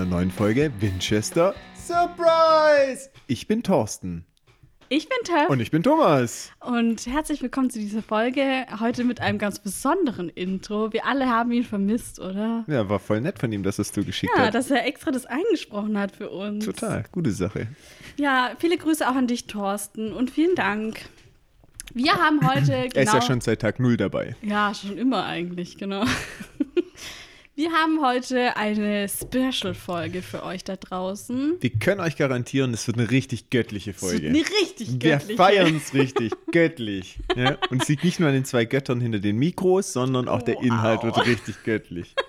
einer neuen Folge Winchester Surprise! Ich bin Thorsten. Ich bin Töff. Und ich bin Thomas. Und herzlich willkommen zu dieser Folge. Heute mit einem ganz besonderen Intro. Wir alle haben ihn vermisst, oder? Ja, war voll nett von ihm, dass es du geschickt Ja, hat. dass er extra das eingesprochen hat für uns. Total, gute Sache. Ja, viele Grüße auch an dich, Thorsten. Und vielen Dank. Wir haben heute genau. Er ist ja schon seit Tag null dabei. Ja, schon immer eigentlich, genau. Wir haben heute eine Special-Folge für euch da draußen. Wir können euch garantieren, es wird eine richtig göttliche Es wird Folge. eine richtig Wir göttliche. feiern es richtig, göttlich. Ja? Und es liegt nicht nur an den zwei Göttern hinter den Mikros, sondern auch der Wow. Inhalt wird richtig göttlich.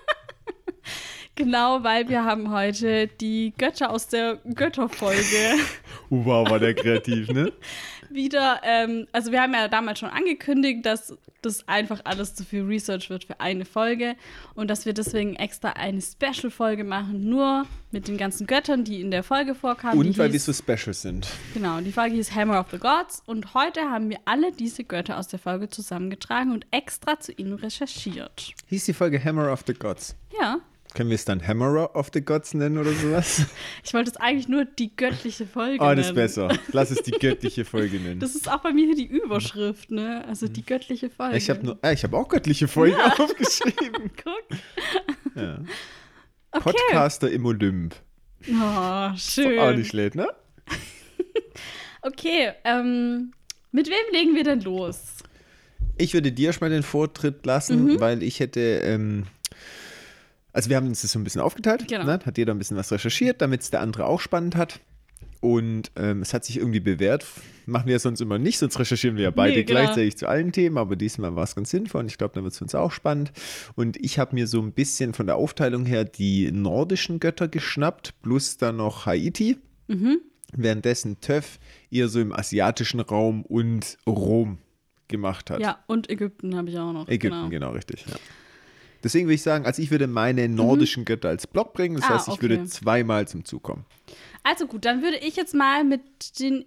Genau, weil wir haben heute die Götter aus der Götterfolge wow, war der kreativ, ne? wieder. Ähm, also wir haben ja damals schon angekündigt, dass das einfach alles zu viel Research wird für eine Folge und dass wir deswegen extra eine Special-Folge machen, nur mit den ganzen Göttern, die in der Folge vorkamen. Und weil wir hieß- so special sind. Genau, die Folge hieß Hammer of the Gods und heute haben wir alle diese Götter aus der Folge zusammengetragen und extra zu ihnen recherchiert. Hieß die Folge Hammer of the Gods. Ja, Können wir es dann Hammerer of the Gods nennen oder sowas? ich wollte es eigentlich nur die göttliche Folge Oh, nennen. das ist besser. Lass es die göttliche Folge nennen. Das ist auch bei mir hier die Überschrift, ne? Also die göttliche Folge. ich habe ah, ich hab auch göttliche Folge aufgeschrieben. Guck. Ja. Okay. Podcaster im Olymp. Oh, schön. Auch nicht schlecht, ne? Okay, ähm, mit wem legen wir denn los? Ich würde dir schon mal den Vortritt Mhm. lassen, weil ich hätte. Ähm, also, wir haben uns das so ein bisschen aufgeteilt. Genau. Ne? Hat jeder ein bisschen was recherchiert, damit es der andere auch spannend hat. Und ähm, es hat sich irgendwie bewährt. Machen wir sonst immer nicht, sonst recherchieren wir ja beide Nee, genau. gleichzeitig zu allen Themen. Aber diesmal war es ganz sinnvoll und ich glaube, dann wird es für uns auch spannend. Und ich habe mir so ein bisschen von der Aufteilung her die nordischen Götter geschnappt, plus dann noch Haiti. Mhm. Währenddessen Töff eher so im asiatischen Raum und Rom gemacht hat. Ja, und Ägypten habe ich auch noch. Ägypten, genau. genau, richtig. Ja. Deswegen würde ich sagen, also ich würde meine nordischen Götter als Block bringen. Das Ah, heißt, ich okay. würde zweimal zum Zug kommen. Also gut, dann würde ich jetzt mal mit den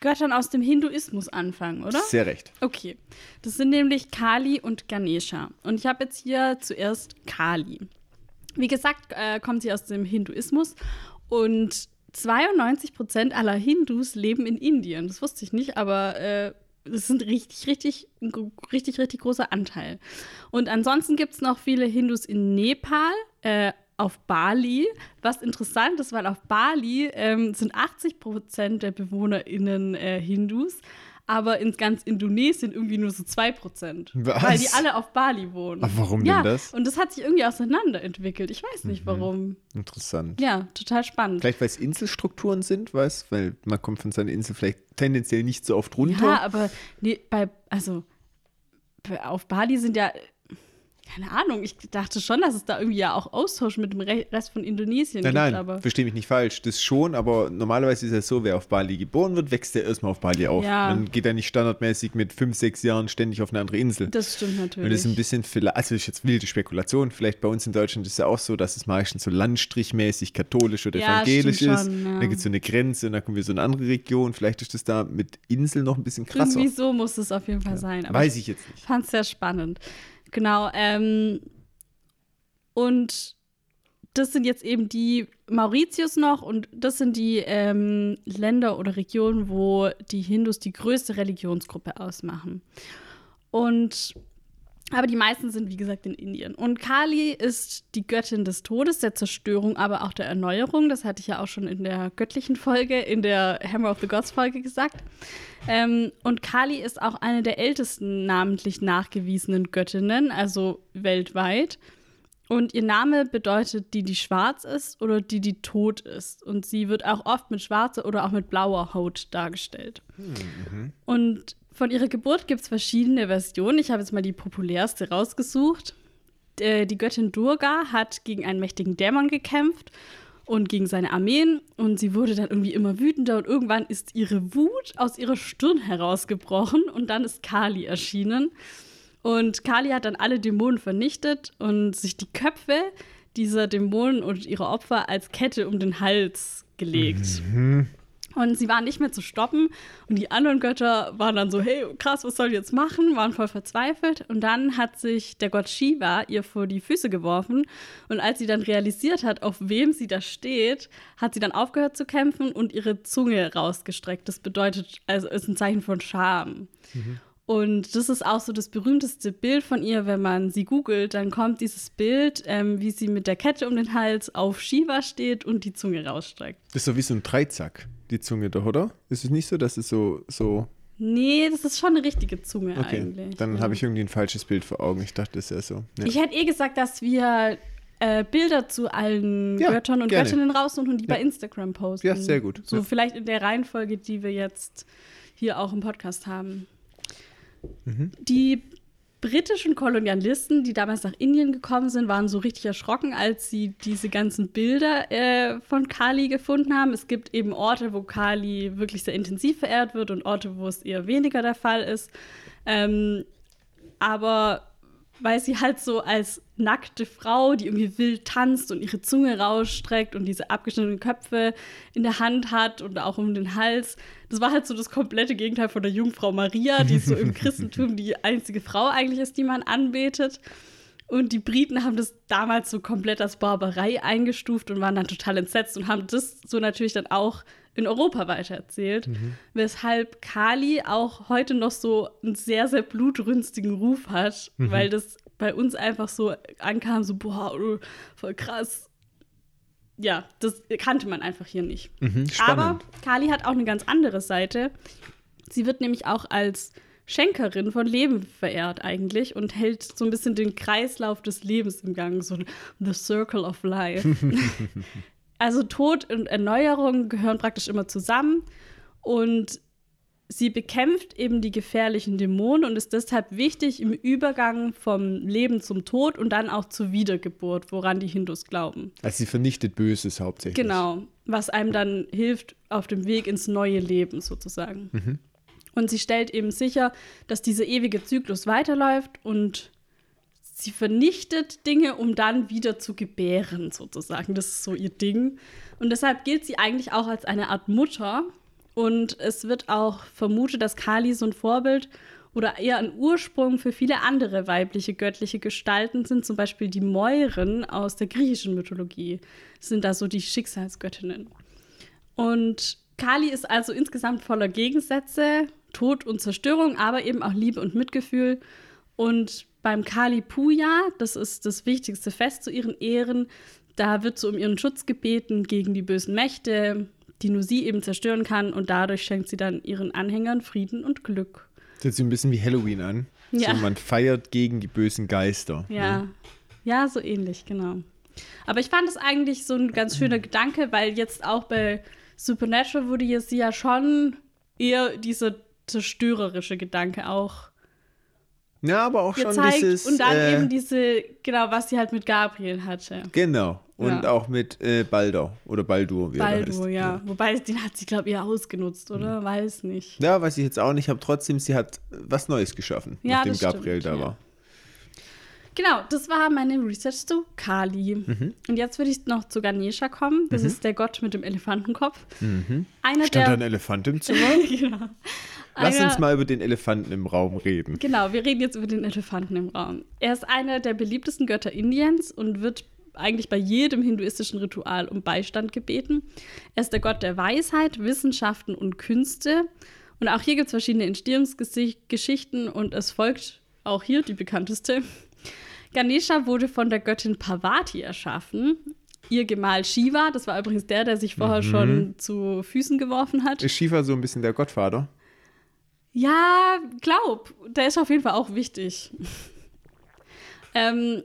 Göttern aus dem Hinduismus anfangen, oder? Sehr recht. Okay. Das sind nämlich Kali und Ganesha. Und ich habe jetzt hier zuerst Kali. Wie gesagt, äh, kommt sie aus dem Hinduismus und 92 Prozent aller Hindus leben in Indien. Das wusste ich nicht, aber äh, das sind richtig, richtig, richtig, richtig großer Anteil. Und ansonsten gibt es noch viele Hindus in Nepal, äh, auf Bali, was interessant ist, weil auf Bali ähm, sind 80 Prozent der BewohnerInnen äh, Hindus, aber in ganz Indonesien irgendwie nur so 2 Prozent. Was? Weil die alle auf Bali wohnen. Ach, warum ja, denn das? Und das hat sich irgendwie auseinanderentwickelt. Ich weiß nicht Mhm. warum. Interessant. Ja, total spannend. Vielleicht, weil es Inselstrukturen sind, weißt Weil man kommt von seiner Insel vielleicht tendenziell nicht so oft runter. Ja, aber nee, bei, also auf Bali sind ja, keine Ahnung, ich dachte schon, dass es da irgendwie ja auch Austausch mit dem Re Rest von Indonesien Nein, gibt, nein, aber verstehe mich nicht falsch. Das schon, aber normalerweise ist es so, wer auf Bali geboren wird, wächst der erstmal auf Bali auf. Ja. Dann geht er nicht standardmäßig mit fünf, sechs Jahren ständig auf eine andere Insel. das stimmt Und das natürlich. ist ein bisschen, vielleicht- also das ist jetzt wilde Spekulation, vielleicht bei uns in Deutschland ist es ja auch so, dass es meistens so landstrichmäßig katholisch oder Ja, evangelisch stimmt ist. schon, ja. Da gibt es so eine Grenze und dann kommen wir so in eine andere Region. Vielleicht ist das da mit Inseln noch ein bisschen krasser. Irgendwie so muss es auf jeden Fall sein. Aber Weiß ich jetzt nicht. fand es sehr spannend. Genau. Ähm, und das sind jetzt eben die Mauritius noch und das sind die ähm, Länder oder Regionen, wo die Hindus die größte Religionsgruppe ausmachen. Und aber die meisten sind, wie gesagt, in Indien. Und Kali ist die Göttin des Todes, der Zerstörung, aber auch der Erneuerung. Das hatte ich ja auch schon in der göttlichen Folge, in der Hammer of the Gods Folge gesagt. Ähm, und Kali ist auch eine der ältesten namentlich nachgewiesenen Göttinnen, also weltweit. Und ihr Name bedeutet die, die schwarz ist oder die, die tot ist. Und sie wird auch oft mit schwarzer oder auch mit blauer Haut dargestellt. Und von ihrer Geburt gibt es verschiedene Versionen. Ich habe jetzt mal die populärste rausgesucht. Äh, Die Göttin Durga hat gegen einen mächtigen Dämon gekämpft und gegen seine Armeen. Und sie wurde dann irgendwie immer wütender und irgendwann ist ihre Wut aus ihrer Stirn herausgebrochen und dann ist Kali erschienen. Und Kali hat dann alle Dämonen vernichtet und sich die Köpfe dieser Dämonen und ihrer Opfer als Kette um den Hals gelegt. Und sie waren nicht mehr zu stoppen. Und die anderen Götter waren dann so, hey, krass, was soll ich jetzt machen? Waren voll verzweifelt. Und dann hat sich der Gott Shiva ihr vor die Füße geworfen. Und als sie dann realisiert hat, auf wem sie da steht, hat sie dann aufgehört zu kämpfen und ihre Zunge rausgestreckt. Das bedeutet, also ist ein Zeichen von Scham. Mhm. Und das ist auch so das berühmteste Bild von ihr, wenn man sie googelt, dann kommt dieses Bild, ähm, wie sie mit der Kette um den Hals auf Shiva steht und die Zunge rausstreckt. Das ist so wie so ein Dreizack, die Zunge doch, oder? Ist es nicht so, dass es so, so Nee, das ist schon eine richtige Zunge okay. eigentlich. Dann ja. habe ich irgendwie ein falsches Bild vor Augen. Ich dachte, das ist ja so. Ja. Ich hätte eh gesagt, dass wir äh, Bilder zu allen ja, Göttern und gerne. Göttinnen raussuchen und die bei Instagram posten. Ja, sehr gut. So vielleicht in der Reihenfolge, die wir jetzt hier auch im Podcast haben. Die britischen Kolonialisten, die damals nach Indien gekommen sind, waren so richtig erschrocken, als sie diese ganzen Bilder äh, von Kali gefunden haben. Es gibt eben Orte, wo Kali wirklich sehr intensiv verehrt wird und Orte, wo es eher weniger der Fall ist. Ähm, aber weil sie halt so als nackte Frau, die irgendwie wild tanzt und ihre Zunge rausstreckt und diese abgeschnittenen Köpfe in der Hand hat und auch um den Hals. Das war halt so das komplette Gegenteil von der Jungfrau Maria, die so im Christentum die einzige Frau eigentlich ist, die man anbetet. Und die Briten haben das damals so komplett als Barbarei eingestuft und waren dann total entsetzt und haben das so natürlich dann auch in Europa weitererzählt, mhm. weshalb Kali auch heute noch so einen sehr, sehr blutrünstigen Ruf hat, mhm. weil das bei uns einfach so ankam, so, boah, oh, voll krass. Ja, das kannte man einfach hier nicht. Mhm, Aber Kali hat auch eine ganz andere Seite. Sie wird nämlich auch als Schenkerin von Leben verehrt eigentlich und hält so ein bisschen den Kreislauf des Lebens im Gang, so the circle of life. also Tod und Erneuerung gehören praktisch immer zusammen und sie bekämpft eben die gefährlichen Dämonen und ist deshalb wichtig im Übergang vom Leben zum Tod und dann auch zur Wiedergeburt, woran die Hindus glauben. Also sie vernichtet Böses hauptsächlich. Genau, was einem dann hilft auf dem Weg ins neue Leben sozusagen. Mhm. Und sie stellt eben sicher, dass dieser ewige Zyklus weiterläuft und sie vernichtet Dinge, um dann wieder zu gebären, sozusagen. Das ist so ihr Ding. Und deshalb gilt sie eigentlich auch als eine Art Mutter. Und es wird auch vermutet, dass Kali so ein Vorbild oder eher ein Ursprung für viele andere weibliche göttliche Gestalten sind, zum Beispiel die Mäuren aus der griechischen Mythologie, sind da so die Schicksalsgöttinnen. Und Kali ist also insgesamt voller Gegensätze, Tod und Zerstörung, aber eben auch Liebe und Mitgefühl. Und beim Kali Puja, das ist das wichtigste Fest zu ihren Ehren, da wird so um ihren Schutz gebeten gegen die bösen Mächte, die nur sie eben zerstören kann. Und dadurch schenkt sie dann ihren Anhängern Frieden und Glück. Das hört sich ein bisschen wie Halloween an. Ja. So, man feiert gegen die bösen Geister. Ja. Ne? ja, so ähnlich, genau. Aber ich fand es eigentlich so ein ganz schöner Gedanke, weil jetzt auch bei Supernatural wurde jetzt ja schon eher dieser zerstörerische Gedanke auch. Ja, aber auch gezeigt. schon dieses. Und dann äh, eben diese, genau, was sie halt mit Gabriel hatte. Genau. Und ja. auch mit äh, Baldur oder Baldur, wie Baldur, ja. ja. Wobei, den hat sie, glaube ich, eher ausgenutzt, oder? Mhm. Weiß nicht. Ja, weiß ich jetzt auch nicht. Aber trotzdem, sie hat was Neues geschaffen, ja, nachdem Gabriel stimmt, da war. Genau, das war meine Research zu Kali. Mhm. Und jetzt würde ich noch zu Ganesha kommen. Das mhm. ist der Gott mit dem Elefantenkopf. Mhm. Einer Stand der, ein Elefant im Zimmer? genau. Lass einer, uns mal über den Elefanten im Raum reden. Genau, wir reden jetzt über den Elefanten im Raum. Er ist einer der beliebtesten Götter Indiens und wird eigentlich bei jedem hinduistischen Ritual um Beistand gebeten. Er ist der Gott der Weisheit, Wissenschaften und Künste. Und auch hier gibt es verschiedene Entstehungsgeschichten und es folgt auch hier die bekannteste. Ganesha wurde von der Göttin Parvati erschaffen. Ihr Gemahl Shiva, das war übrigens der, der sich vorher mhm. schon zu Füßen geworfen hat. Ist Shiva so ein bisschen der Gottvater? Ja, glaub, der ist auf jeden Fall auch wichtig. ähm,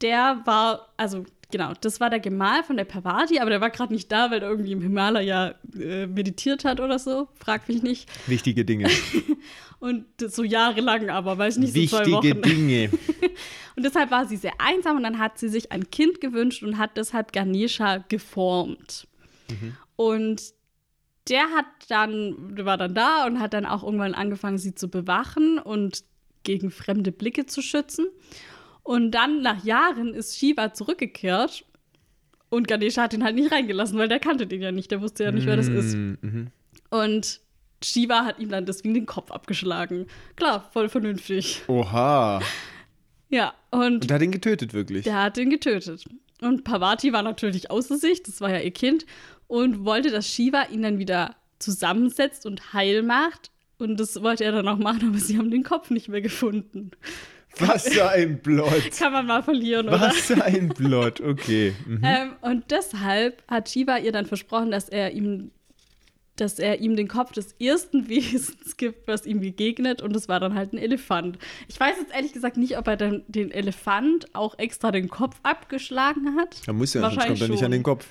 der war, also genau, das war der Gemahl von der Parvati, aber der war gerade nicht da, weil er irgendwie im Himalaya äh, meditiert hat oder so. Frag mich nicht. Wichtige Dinge. und so jahrelang aber, weiß nicht, so Wichtige zwei Wochen. Dinge. und deshalb war sie sehr einsam und dann hat sie sich ein Kind gewünscht und hat deshalb Ganesha geformt. Mhm. Und der hat dann, der war dann da und hat dann auch irgendwann angefangen, sie zu bewachen und gegen fremde Blicke zu schützen. Und dann nach Jahren ist Shiva zurückgekehrt und Ganesha hat ihn halt nicht reingelassen, weil der kannte den ja nicht, der wusste ja nicht, wer das ist. Mhm. Und Shiva hat ihm dann deswegen den Kopf abgeschlagen. Klar, voll vernünftig. Oha. Ja, und, Und hat ihn getötet, wirklich. der hat ihn getötet. Und Parvati war natürlich außer sich, das war ja ihr Kind, und wollte, dass Shiva ihn dann wieder zusammensetzt und heil macht. Und das wollte er dann auch machen, aber sie haben den Kopf nicht mehr gefunden. Was für ein Blot. Kann man mal verlieren, oder? Was für ein Blot. Okay. Mhm. Ähm, und deshalb hat Shiva ihr dann versprochen, dass er ihm, dass er ihm den Kopf des ersten Wesens gibt, was ihm begegnet. Und das war dann halt ein Elefant. Ich weiß jetzt ehrlich gesagt nicht, ob er dann den Elefant auch extra den Kopf abgeschlagen hat. Da muss ja, sonst kommt er nicht an den Kopf.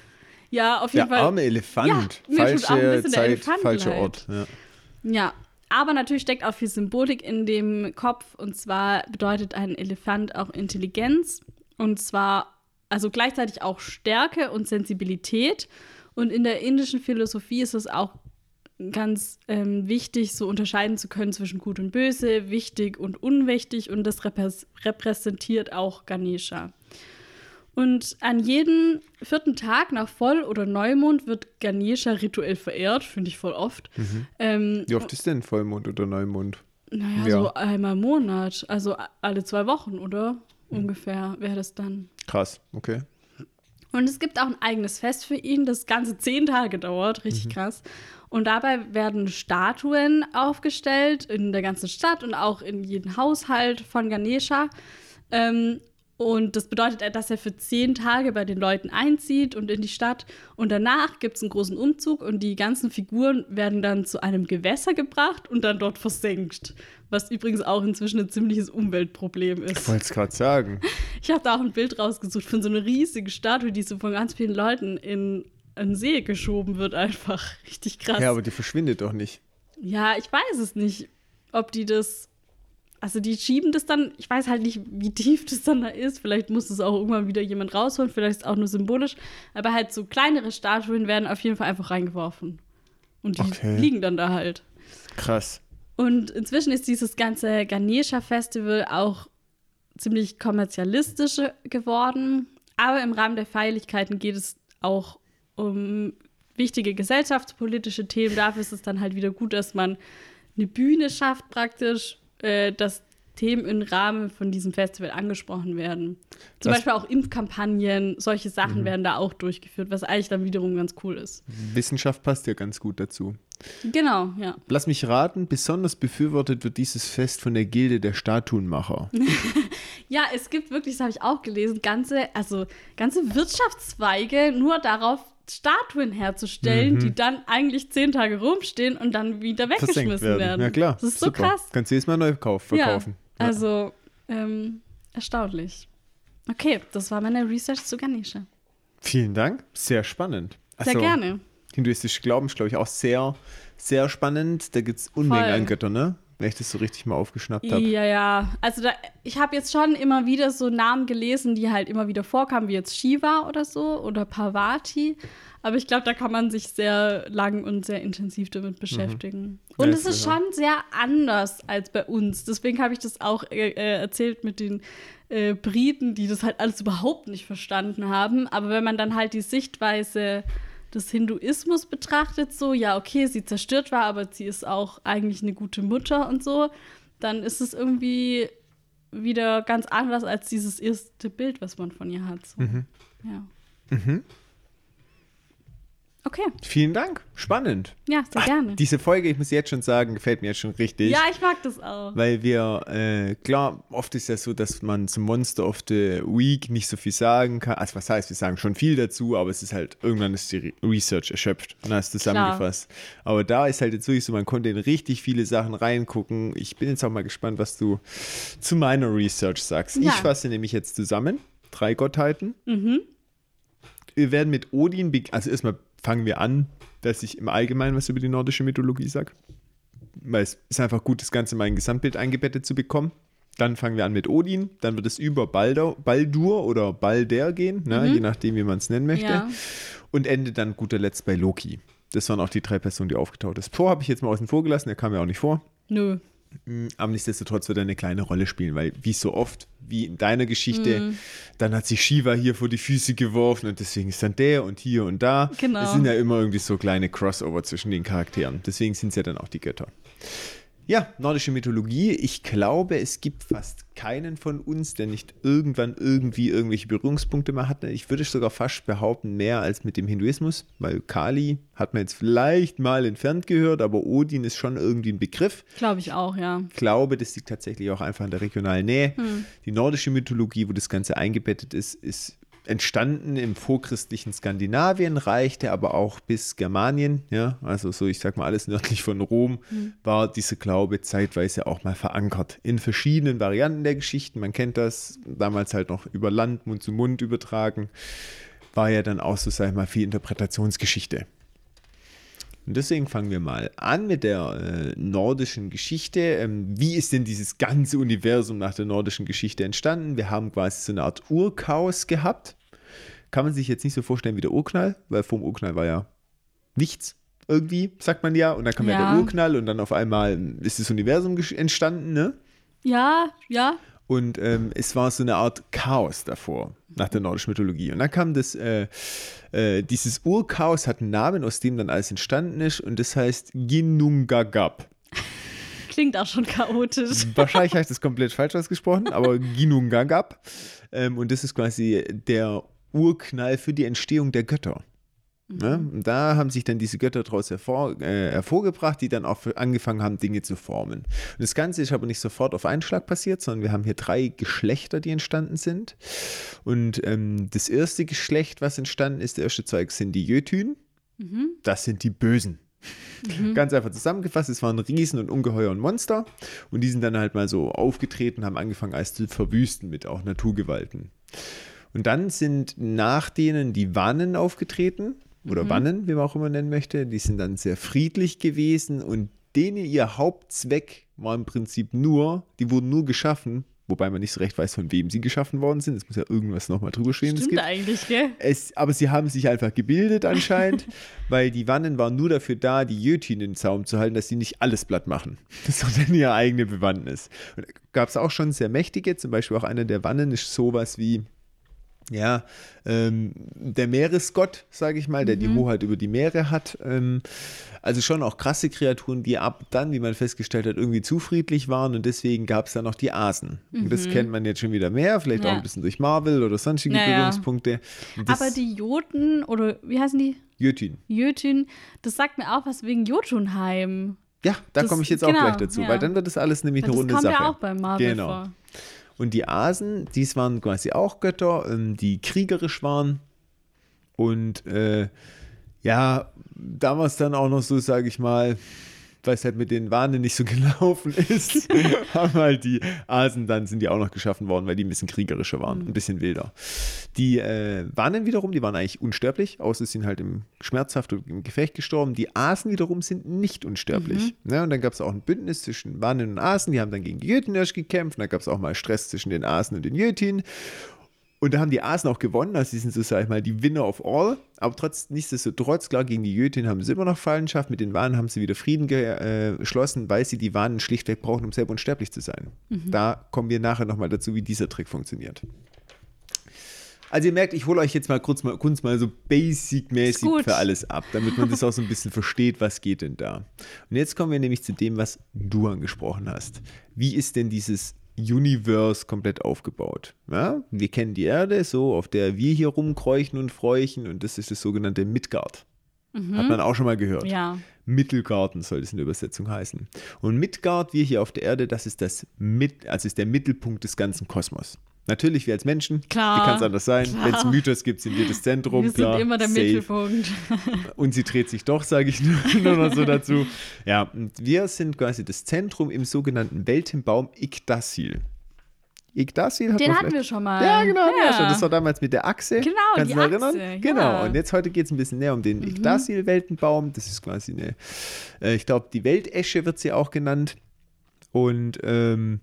Ja, auf Der jeden Fall. arme Elefant. Ja, Falsche der Zeit, falscher. Ort. Ja. Ja, aber natürlich steckt auch viel Symbolik in dem Kopf. Und zwar bedeutet ein Elefant auch Intelligenz. Und zwar, also gleichzeitig auch Stärke und Sensibilität. Und in der indischen Philosophie ist es auch ganz ähm, wichtig, so unterscheiden zu können zwischen Gut und Böse, wichtig und unwichtig. Und das repräs repräsentiert auch Ganesha. Und an jedem vierten Tag nach Voll- oder Neumond wird Ganesha rituell verehrt, finde ich voll oft. Ähm, Wie oft ist denn Vollmond oder Neumond? naja, Ja. so einmal im Monat. Also alle zwei Wochen, oder? Ungefähr wäre das dann. Krass, okay. Und es gibt auch ein eigenes Fest für ihn, das ganze zehn Tage dauert, richtig krass. Und dabei werden Statuen aufgestellt in der ganzen Stadt und auch in jedem Haushalt von Ganesha. Ähm, und das bedeutet, dass er für zehn Tage bei den Leuten einzieht und in die Stadt. Und danach gibt es einen großen Umzug und die ganzen Figuren werden dann zu einem Gewässer gebracht und dann dort versenkt. Was übrigens auch inzwischen ein ziemliches Umweltproblem ist. Ich wollte es gerade sagen. Ich habe da auch ein Bild rausgesucht von so einer riesigen Statue, die so von ganz vielen Leuten in einen See geschoben wird, einfach. Richtig krass. Ja, Ja, aber die verschwindet doch nicht. ich weiß es nicht, ob die das. Also die schieben das dann, ich weiß halt nicht, wie tief das dann da ist. Vielleicht muss es auch irgendwann wieder jemand rausholen, vielleicht ist es auch nur symbolisch. Aber halt so kleinere Statuen werden auf jeden Fall einfach reingeworfen. Und die Okay. liegen dann da halt. Krass. Und inzwischen ist dieses ganze Ganesha-Festival auch ziemlich kommerzialistisch geworden. Aber im Rahmen der Feierlichkeiten geht es auch um wichtige gesellschaftspolitische Themen. Dafür ist es dann halt wieder gut, dass man eine Bühne schafft, praktisch, äh, dass Themen im Rahmen von diesem Festival angesprochen werden. Zum Das- Beispiel auch Impfkampagnen, solche Sachen werden da auch durchgeführt, was eigentlich dann wiederum ganz cool ist. Wissenschaft passt ja ganz gut dazu. Genau, ja. Lass mich raten, besonders befürwortet wird dieses Fest von der Gilde der Statuenmacher. Ja, es gibt wirklich, das habe ich auch gelesen, ganze, also ganze Wirtschaftszweige nur darauf, Statuen herzustellen, die dann eigentlich zehn Tage rumstehen und dann wieder weggeschmissen werden. werden. Ja klar. Das ist so super. krass. Kannst du jedes Mal neu kauf, verkaufen. Ja, also ähm, erstaunlich. Okay, das war meine Research zu Ganesha. Vielen Dank. Sehr spannend. Sehr Also, gerne. Hinduistisch Glauben ist, glaube ich, auch sehr, sehr spannend. Da gibt es Unmengen Voll. an Göttern, ne? Wenn ich das so richtig mal aufgeschnappt habe. Ja, ja. Also da, ich habe jetzt schon immer wieder so Namen gelesen, die halt immer wieder vorkamen, wie jetzt Shiva oder so oder Parvati. Aber ich glaube, da kann man sich sehr lang und sehr intensiv damit beschäftigen. Und Ja, es ist sicher. schon sehr anders als bei uns. Deswegen habe ich das auch äh, äh, erzählt mit den äh, Briten, die das halt alles überhaupt nicht verstanden haben. Aber wenn man dann halt die Sichtweise des Hinduismus betrachtet, so, ja, okay, sie zerstört war, aber sie ist auch eigentlich eine gute Mutter und so, dann ist es irgendwie wieder ganz anders als dieses erste Bild, was man von ihr hat. So. Ja. Okay, Vielen Dank. Spannend. ja, sehr Ach, gerne. Diese Folge, ich muss jetzt schon sagen, gefällt mir jetzt schon richtig. Ja, ich mag das auch. Weil wir, äh, klar, oft ist ja so, dass man zum Monster of the Week nicht so viel sagen kann. Also was heißt, wir sagen schon viel dazu, aber es ist halt, irgendwann ist die Re Research erschöpft und hast zusammengefasst. Aber da ist halt jetzt wirklich so, man konnte in richtig viele Sachen reingucken. Ich bin jetzt auch mal gespannt, was du zu meiner Research sagst. Ja. Ich fasse nämlich jetzt zusammen. Drei Gottheiten. Wir werden mit Odin, also erstmal fangen wir an, dass ich im Allgemeinen was über die nordische Mythologie sage weil es ist einfach gut, das Ganze mal in ein Gesamtbild eingebettet zu bekommen. Dann fangen wir an mit Odin, dann wird es über Baldur, Baldur oder Balder gehen, ne? je nachdem, wie man es nennen möchte. Ja. Und endet dann guter Letzt bei Loki. Das waren auch die drei Personen, die aufgetaucht ist. Thor habe ich jetzt mal außen vor gelassen, der kam ja auch nicht vor. Nö. Mm, Aber nichtsdestotrotz wird er eine kleine Rolle spielen, weil wie so oft, wie in deiner Geschichte, Mhm. dann hat sich Shiva hier vor die Füße geworfen und deswegen ist dann der und hier und da. Genau. Es sind ja immer irgendwie so kleine Crossover zwischen den Charakteren. Deswegen sind es ja dann auch die Götter. Ja, nordische Mythologie. Ich glaube, es gibt fast keinen von uns, der nicht irgendwann irgendwie irgendwelche Berührungspunkte mal hatte. Ich würde sogar fast behaupten, mehr als mit dem Hinduismus, weil Kali hat man jetzt vielleicht mal entfernt gehört, aber Odin ist schon irgendwie ein Begriff. Glaube ich auch, ja. Ich glaube, das liegt tatsächlich auch einfach an der regionalen Nähe. Die nordische Mythologie, wo das Ganze eingebettet ist, ist entstanden im vorchristlichen Skandinavien, reichte aber auch bis Germanien, ja, also so, ich sag mal, alles nördlich von Rom, war dieser Glaube zeitweise auch mal verankert. In verschiedenen Varianten der Geschichten. Man kennt das, damals halt noch über Land, Mund zu Mund übertragen. War ja dann auch so, sag ich mal, viel Interpretationsgeschichte. Und deswegen fangen wir mal an mit der äh, nordischen Geschichte. Ähm, wie ist denn dieses ganze Universum nach der nordischen Geschichte entstanden? Wir haben quasi so eine Art Urchaos gehabt. Kann man sich jetzt nicht so vorstellen wie der Urknall, weil vor dem Urknall war ja nichts irgendwie, sagt man ja. Und dann kam ja, Ja. der Urknall und dann auf einmal ist das Universum entstanden, ne? Ja, ja. Und ähm, es war so eine Art Chaos davor, nach der nordischen Mythologie. Und dann kam das, äh, äh, dieses Urchaos hat einen Namen, aus dem dann alles entstanden ist, und das heißt Ginnungagap. Klingt auch schon chaotisch. Wahrscheinlich habe ich das komplett falsch ausgesprochen, aber Ginnungagap. Ähm, und das ist quasi der Urknall für die Entstehung der Götter. Ne? Und da haben sich dann diese Götter daraus hervor, äh, hervorgebracht, die dann auch angefangen haben, Dinge zu formen. Und das Ganze ist aber nicht sofort auf einen Schlag passiert, sondern wir haben hier drei Geschlechter, die entstanden sind. Und ähm, das erste Geschlecht, was entstanden ist, der erste Zweig, sind die Jötyn. Das sind die Bösen. Ganz einfach zusammengefasst, es waren Riesen und Ungeheuer und Monster. Und die sind dann halt mal so aufgetreten, haben angefangen, alles zu verwüsten mit auch Naturgewalten. Und dann sind nach denen die Wannen aufgetreten, oder Wannen, wie man auch immer nennen möchte. Die sind dann sehr friedlich gewesen und denen ihr Hauptzweck war im Prinzip nur, die wurden nur geschaffen, wobei man nicht so recht weiß, von wem sie geschaffen worden sind. Es muss ja irgendwas nochmal drüber schweben. Stimmt eigentlich, gell? Es, aber sie haben sich einfach gebildet anscheinend, weil die Wannen waren nur dafür da, die Jötin in den Zaum zu halten, dass sie nicht alles platt machen, sondern ihre eigene Bewandtnis. Und gab es auch schon sehr mächtige, zum Beispiel auch einer der Wannen ist sowas wie, ja, ähm, der Meeresgott, sage ich mal, der die Hoheit über die Meere hat. Ähm, also schon auch krasse Kreaturen, die ab dann, wie man festgestellt hat, irgendwie zu friedlich waren und deswegen gab es dann noch die Asen. Und das kennt man jetzt schon wieder mehr, vielleicht auch Ja. ein bisschen durch Marvel oder sonstige Ja, ja. Berührungspunkte. Das- Aber die Joten, oder wie heißen die? Jötün. Jötyn, das sagt mir auch was wegen Jotunheim. Ja, da Das- komme ich jetzt genau, auch gleich dazu, ja. weil dann wird das alles nämlich Weil eine das runde kommt Sache. ja auch bei Marvel genau. vor. Und die Asen, dies waren quasi auch Götter, ähm, die kriegerisch waren. Und äh, ja, damals dann auch noch so, sage ich mal, weil es halt mit den Wanen nicht so gelaufen ist, haben halt die Asen dann, sind die auch noch geschaffen worden, weil die ein bisschen kriegerischer waren, ein bisschen wilder. Die äh, Wanen wiederum, die waren eigentlich unsterblich, außer sie sind halt im schmerzhaft und im Gefecht gestorben. Die Asen wiederum sind nicht unsterblich. Ne? Und dann gab es auch ein Bündnis zwischen Wanen und Asen, die haben dann gegen die Jötun erst gekämpft. Und dann gab es auch mal Stress zwischen den Asen und den Jötin. Und da haben die Asen auch gewonnen, also die sind so, sag ich mal, die Winner of all. Aber trotz, nichtsdestotrotz, klar, gegen die Jötin haben sie immer noch Fallenschaft. Mit den Wanen haben sie wieder Frieden äh, geschlossen, weil sie die Wanen schlichtweg brauchen, um selber unsterblich zu sein. Da kommen wir nachher nochmal dazu, wie dieser Trick funktioniert. Also ihr merkt, ich hole euch jetzt mal kurz mal, kurz mal so basic-mäßig für alles ab, damit man das auch so ein bisschen versteht, was geht denn da. Und jetzt kommen wir nämlich zu dem, was du angesprochen hast. Wie ist denn dieses Universe komplett aufgebaut? Ja, wir kennen die Erde, so auf der wir hier rumkreuchen und freuchen und das ist das sogenannte Midgard. Hat man auch schon mal gehört. Ja. Mittelgarten soll es in der Übersetzung heißen. Und Midgard, wir hier auf der Erde, das ist das Mit, also ist der Mittelpunkt des ganzen Kosmos. Natürlich, wir als Menschen, Klar, wie kann es anders sein? Wenn es Mythos gibt, sind wir das Zentrum, Wir klar, sind immer der safe. Mittelpunkt. Und sie dreht sich doch, sage ich nur, noch so dazu. Ja, und wir sind quasi das Zentrum im sogenannten Weltenbaum Yggdrasil. Yggdrasil hat Den hatten wir schon mal. ja, genau, ja. schon. Das war damals mit der Achse. Genau, Kannst die du Achse, erinnern? ja. Mhm. Genau. Und jetzt heute geht es ein bisschen näher um den Yggdrasil-Weltenbaum. Das ist quasi eine, äh, ich glaube, die Weltesche wird sie auch genannt. Und ähm,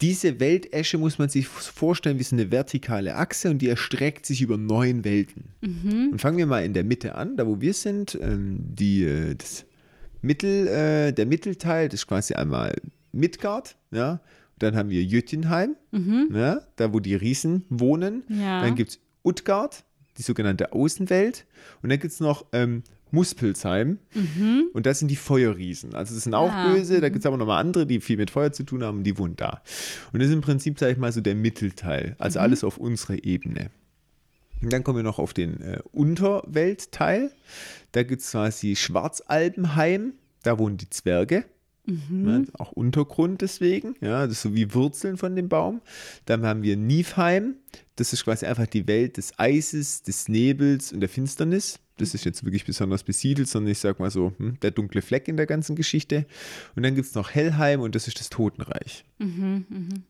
diese Weltesche muss man sich vorstellen wie so eine vertikale Achse und die erstreckt sich über neun Welten. Mhm. Und fangen wir mal in der Mitte an, da wo wir sind. Ähm, die, äh, das Mittel, äh, der Mittelteil, das ist quasi einmal Midgard, ja. Dann haben wir Jötunheim, ja, da wo die Riesen wohnen. Ja. Dann gibt es Utgard, die sogenannte Außenwelt. Und dann gibt es noch ähm, Muspelsheim. Und das sind die Feuerriesen. Also das sind auch Ah, böse. Da gibt es aber nochmal andere, die viel mit Feuer zu tun haben die wohnen da. Und das ist im Prinzip, sage ich mal, so der Mittelteil. Also alles auf unserer Ebene. Und dann kommen wir noch auf den äh, Unterweltteil. Da gibt es quasi Schwarzalbenheim. Da wohnen die Zwerge. Ne, auch Untergrund deswegen, ja, das ist so wie Wurzeln von dem Baum. Dann haben wir Nifheim, das ist quasi einfach die Welt des Eises, des Nebels und der Finsternis. Das ist jetzt wirklich besonders besiedelt, sondern ich sag mal so, hm, der dunkle Fleck in der ganzen Geschichte. Und dann gibt es noch Hellheim und das ist das Totenreich.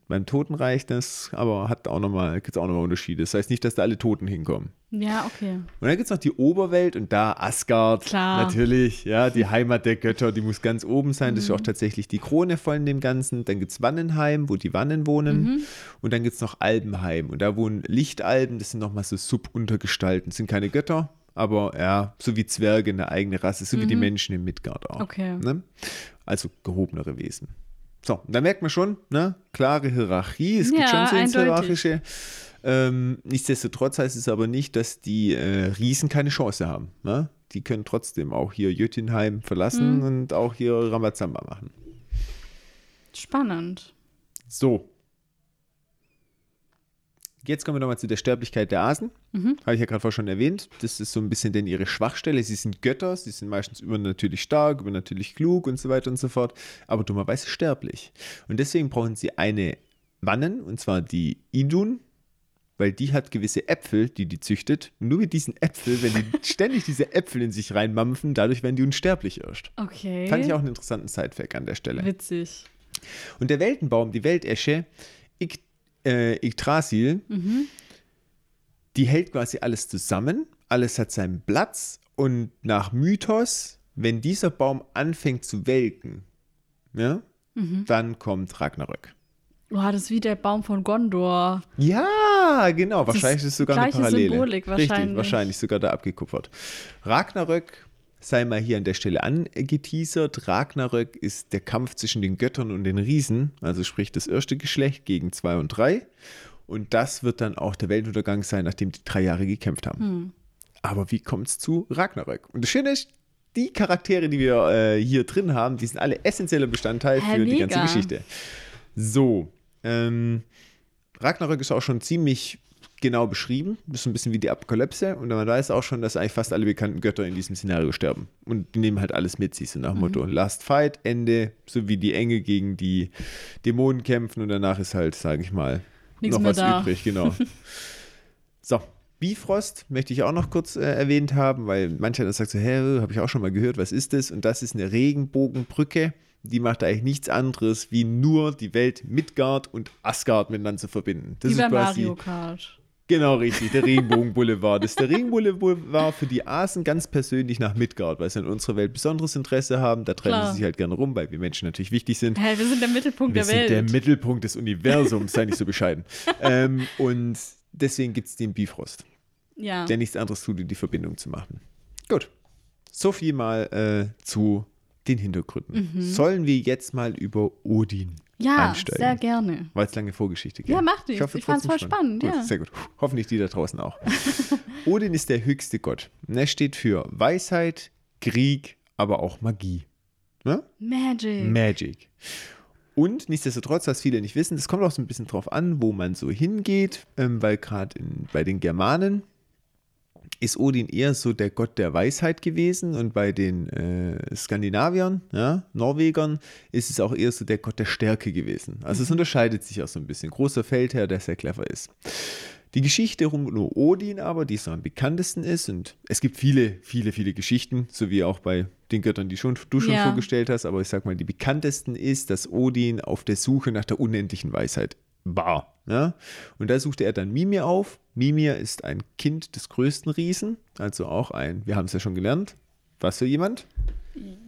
Beim Totenreich, das aber hat auch nochmal, gibt es auch nochmal Unterschiede. Das heißt nicht, dass da alle Toten hinkommen. Ja, okay. Und dann gibt es noch die Oberwelt und da Asgard. Klar. Natürlich, ja, die Heimat der Götter, die muss ganz oben sein. Das ist auch tatsächlich die Krone von dem Ganzen. Dann gibt es Wannenheim, wo die Wannen wohnen. Und dann gibt es noch Albenheim. Und da wohnen Lichtalben, das sind nochmal so Subuntergestalten. Das sind keine Götter, aber ja, so wie Zwerge eine eigene Rasse, so wie die Menschen im Midgard auch. Okay. Ne? Also gehobenere Wesen. So, da merkt man schon, ne? klare Hierarchie, es gibt Ja, schon so eindeutig. Hierarchische. Ähm, nichtsdestotrotz heißt es aber nicht, dass die äh, Riesen keine Chance haben. Ne? Die können trotzdem auch hier Jötunheim verlassen Mhm. und auch hier Ramazamba machen. Spannend. So. Jetzt kommen wir nochmal zu der Sterblichkeit der Asen. Habe ich ja gerade vorher schon erwähnt. Das ist so ein bisschen denn ihre Schwachstelle. Sie sind Götter, sie sind meistens übernatürlich stark, übernatürlich klug und so weiter und so fort, aber dummerweise sterblich. Und deswegen brauchen sie eine Wannen, und zwar die Idun, weil die hat gewisse Äpfel, die die züchtet. Und nur mit diesen Äpfeln, wenn die ständig diese Äpfel in sich reinmampfen, dadurch werden die unsterblich erst. Okay. Fand ich auch einen interessanten Sidefact an der Stelle. Witzig. Und der Weltenbaum, die Weltesche, äh, Yggdrasil, die hält quasi alles zusammen, alles hat seinen Platz und nach Mythos, wenn dieser Baum anfängt zu welken, ja, dann kommt Ragnarök. Boah, das ist wie der Baum von Gondor. Ja, genau. Wahrscheinlich ist es sogar eine Parallele. Symbolik Richtig, wahrscheinlich. wahrscheinlich sogar da abgekupfert. Ragnarök sei mal hier an der Stelle angeteasert. Ragnarök ist der Kampf zwischen den Göttern und den Riesen, also sprich das erste Geschlecht gegen zwei und drei. Und das wird dann auch der Weltuntergang sein, nachdem die drei Jahre gekämpft haben. Hm. Aber wie kommt es zu Ragnarök? Und das Schöne ist, die Charaktere, die wir äh, hier drin haben, die sind alle essentieller Bestandteil Hä, für die ganze. Geschichte. So, ähm, Ragnarök ist auch schon ziemlich genau beschrieben. Das ist ein bisschen wie die Apokalypse. Und man weiß auch schon, dass eigentlich fast alle bekannten Götter in diesem Szenario sterben. Und die nehmen halt alles mit sich, so nach dem Motto Last Fight, Ende, so wie die Engel gegen die Dämonen kämpfen. Und danach ist halt, sage ich mal, Nichts noch was da. übrig, genau. so. Bifrost möchte ich auch noch kurz äh, erwähnt haben, weil mancher dann sagt so, hä, habe ich auch schon mal gehört, was ist das? Und das ist eine Regenbogenbrücke, die macht eigentlich nichts anderes, wie nur die Welt Midgard und Asgard miteinander zu verbinden. Das wie bei ist quasi, Mario Kart. Genau, richtig, der Regenbogenboulevard. Das ist der Regenbogenboulevard für die Asen ganz persönlich nach Midgard, weil sie in unserer Welt besonderes Interesse haben. Da treiben Klar. sie sich halt gerne rum, weil wir Menschen natürlich wichtig sind. Hä, wir sind der Mittelpunkt Wir der sind Welt. der Mittelpunkt des Universums, sei nicht so bescheiden. ähm, und deswegen gibt es den Bifrost, ja. der nichts anderes tut, die Verbindung zu machen. Gut, so viel mal äh, zu den Hintergründen. Sollen wir jetzt mal über Odin Mhm. ja, einsteigen? sehr gerne. War jetzt lange Vorgeschichte, gell? Ja, macht nichts. hoffe Ich fand's trotzdem voll spannend, Gut, ja. Sehr gut. Hoffentlich die da draußen auch. Odin ist der höchste Gott. Er steht für Weisheit, Krieg, aber auch Magie. Ne? Magic. Magic. Und nichtsdestotrotz, was viele nicht wissen, es kommt auch so ein bisschen drauf an, wo man so hingeht, ähm, weil gerade bei den Germanen ist Odin eher so der Gott der Weisheit gewesen und bei den äh, Skandinaviern, ja, Norwegern, ist es auch eher so der Gott der Stärke gewesen. Also es unterscheidet sich auch so ein bisschen. Großer Feldherr, der sehr clever ist. Die Geschichte rund um Odin aber, die so am bekanntesten ist, und es gibt viele, viele, viele Geschichten, so wie auch bei den Göttern, die schon, du schon Ja. vorgestellt hast, aber ich sag mal, die bekanntesten ist, dass Odin auf der Suche nach der unendlichen Weisheit war. Ja? Und da suchte er dann Mimir auf. Mimir ist ein Kind des größten Riesen, also auch ein, wir haben es ja schon gelernt, was für jemand?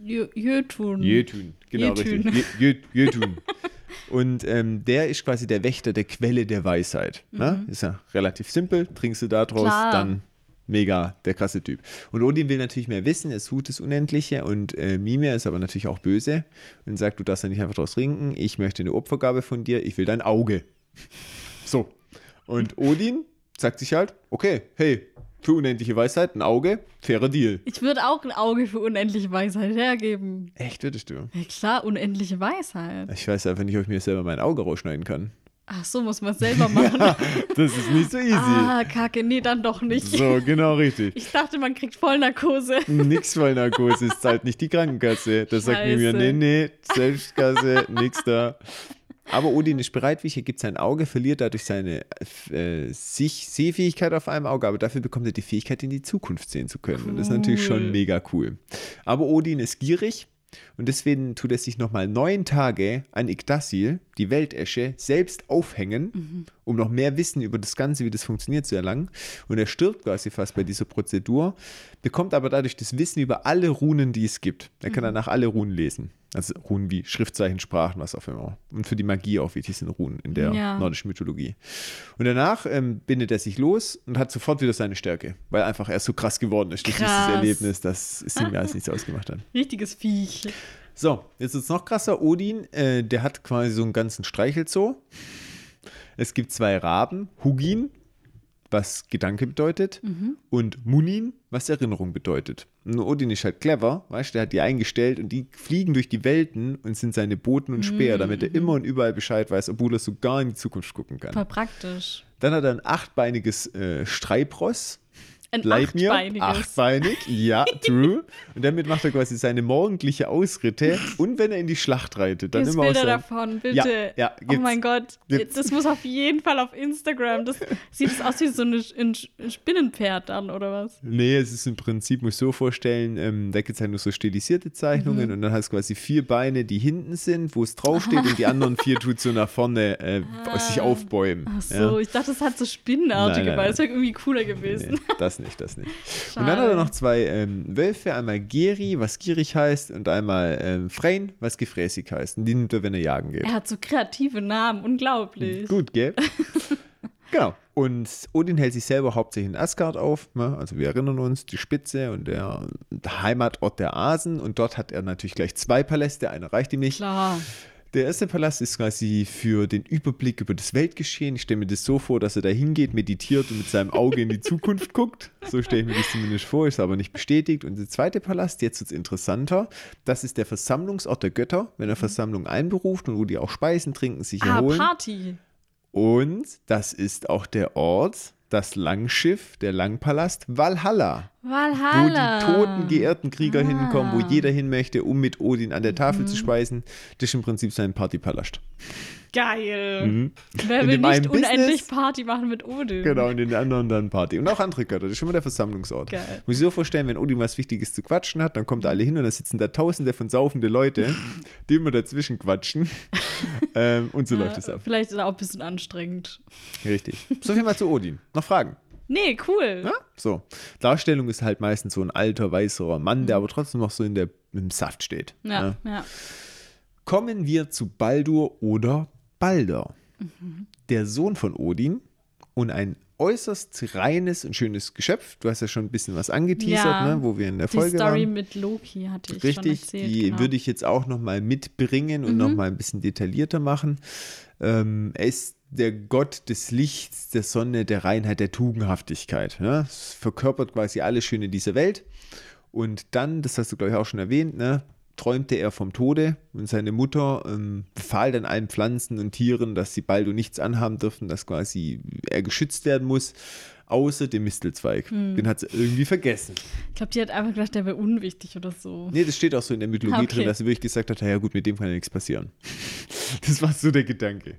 Jö- Jötun. Jötun, genau Jötun. richtig. Jö- Jö- Jötun. Und ähm, der ist quasi der Wächter der Quelle der Weisheit. Ne? Ist ja relativ simpel. Trinkst du da draus, Klar. dann mega der krasse Typ. Und Odin will natürlich mehr wissen, er sucht das Unendliche und äh, Mimir ist aber natürlich auch böse und sagt, du darfst ja nicht einfach draus trinken, ich möchte eine Opfergabe von dir, ich will dein Auge. So. Und Odin sagt sich halt, okay, hey, für unendliche Weisheit ein Auge, fairer Deal. Ich würde auch ein Auge für unendliche Weisheit hergeben. Echt, würdest du? Ja klar, unendliche Weisheit. Ich weiß einfach nicht, ob ich mir selber mein Auge rausschneiden kann. Ach so, muss man selber machen. Das ist nicht so easy. ah, kacke, nee, dann doch nicht. So, genau richtig. Ich dachte, man kriegt Vollnarkose. Nix Vollnarkose, es zahlt nicht die Krankenkasse. Das sagt mir, Scheiße. nee, nee, Selbstkasse, nix da. Aber Odin ist bereitwillig, er gibt sein Auge, verliert dadurch seine äh, sich Sehfähigkeit auf einem Auge, aber dafür bekommt er die Fähigkeit, in die Zukunft sehen zu können. Und das ist natürlich schon Cool. mega cool. Aber Odin ist gierig und deswegen tut er sich nochmal neun Tage an Yggdrasil, die Weltesche, selbst aufhängen, um noch mehr Wissen über das Ganze, wie das funktioniert, zu erlangen. Und er stirbt quasi fast bei dieser Prozedur, bekommt aber dadurch das Wissen über alle Runen, die es gibt. Er kann danach alle Runen lesen. Also Runen wie Schriftzeichen, Sprachen, was auch immer. Und für die Magie auch wichtig sind Runen in der Ja. nordischen Mythologie. Und danach ähm, bindet er sich los und hat sofort wieder seine Stärke, weil einfach er so krass geworden ist durch dieses Krass. Erlebnis, dass es ihm alles nichts ausgemacht hat. Richtiges Viech. So, jetzt ist es noch krasser. Odin, äh, der hat quasi so einen ganzen Streichelzoo. Es gibt zwei Raben, Hugin, was Gedanke bedeutet, und Munin, was Erinnerung bedeutet. Und Odin ist halt clever, weißt du, der hat die eingestellt und die fliegen durch die Welten und sind seine Boten und Speer, damit er immer und überall Bescheid weiß, obwohl er sogar in die Zukunft gucken kann. Voll praktisch. Dann hat er ein achtbeiniges äh, Streipross. Ein Leitmir. achtbeiniges. Achtbeinig, ja, true. Und damit macht er quasi seine morgendliche Ausritte und wenn er in die Schlacht reitet, dann Gibt's immer Bilder aus seinem- davon, bitte. Ja, ja, oh mein Gott, Gibt's. das muss auf jeden Fall auf Instagram. Das sieht es aus wie so ein ein Spinnenpferd dann, oder was? Nee, es ist im Prinzip, muss ich so vorstellen, ähm, da gibt es halt nur so stilisierte Zeichnungen Mhm. und dann hast du quasi vier Beine, die hinten sind, wo es draufsteht und die anderen vier tut so nach vorne äh, sich aufbäumen. Ach so, Ja. ich dachte, das hat so spinnenartige Beine. Das wäre irgendwie cooler gewesen. Nee, das nicht, das nicht. Und dann hat er noch zwei ähm, Wölfe, einmal Geri, was gierig heißt, und einmal ähm, Frein, was gefräßig heißt. Und die nimmt er, wenn er jagen geht. Er hat so kreative Namen, unglaublich. Gut, gell? genau. Und Odin hält sich selber hauptsächlich in Asgard auf. Ne? Also wir erinnern uns, die Spitze und der Heimatort der Asen. Und dort hat er natürlich gleich zwei Paläste. Einer reicht ihm nicht. Klar. Der erste Palast ist quasi für den Überblick über das Weltgeschehen. Ich stelle mir das so vor, dass er da hingeht, meditiert und mit seinem Auge in die Zukunft guckt. So stelle ich mir das zumindest vor, ist aber nicht bestätigt. Und der zweite Palast, jetzt wird es interessanter, das ist der Versammlungsort der Götter, wenn er Versammlungen einberuft und wo die auch speisen, trinken, sich Ah, erholen. Party. Und das ist auch der Ort, das Langschiff, der Langpalast Valhalla, Valhalla. wo die toten, geehrten Krieger Ah. hinkommen, wo jeder hin möchte, um mit Odin an der Tafel Mhm. zu speisen. Das ist im Prinzip sein Partypalast. Geil. Wer In will nicht unendlich Business- Party machen mit Odin? Genau, und in den anderen dann Party. Und auch andere Götter, das ist schon mal der Versammlungsort. Geil. Muss ich so vorstellen, wenn Odin was Wichtiges zu quatschen hat, dann kommt alle hin und da sitzen da tausende von saufende Leute, die immer dazwischen quatschen. ähm, und so läuft es ab. Vielleicht ist er auch ein bisschen anstrengend. Richtig. So viel mal zu Odin. Noch Fragen? Nee, cool. Ja? So. Darstellung ist halt meistens so ein alter, weißerer Mann, der aber trotzdem noch so in der, im Saft steht. Mhm. Ja, Ja. ja. Kommen wir zu Baldur oder Balder. Mhm. Der Sohn von Odin und ein äußerst reines und schönes Geschöpf. Du hast ja schon ein bisschen was angeteasert, Ja. ne, wo wir in der Die Folge Story waren. mit Loki hatte ich Richtig, schon erzählt. die genau. Mhm. würde ich jetzt auch noch mal mitbringen und noch mal ein bisschen detaillierter machen. Ähm, er ist der Gott des Lichts, der Sonne, der Reinheit, der Tugendhaftigkeit. Ja? Es verkörpert quasi alles Schöne dieser Welt. Und dann, das hast du glaube ich auch schon erwähnt, ne, träumte er vom Tode und seine Mutter ähm, befahl dann allen Pflanzen und Tieren, dass sie bald und nichts anhaben dürfen, dass quasi er geschützt werden muss, außer dem Mistelzweig. Hm. Den hat sie irgendwie vergessen. Ich glaube, die hat einfach gedacht, der wäre unwichtig oder so. Nee, das steht auch so in der Mythologie Okay. drin, dass sie wirklich gesagt hat, ja gut, mit dem kann ja nichts passieren. Das war so der Gedanke.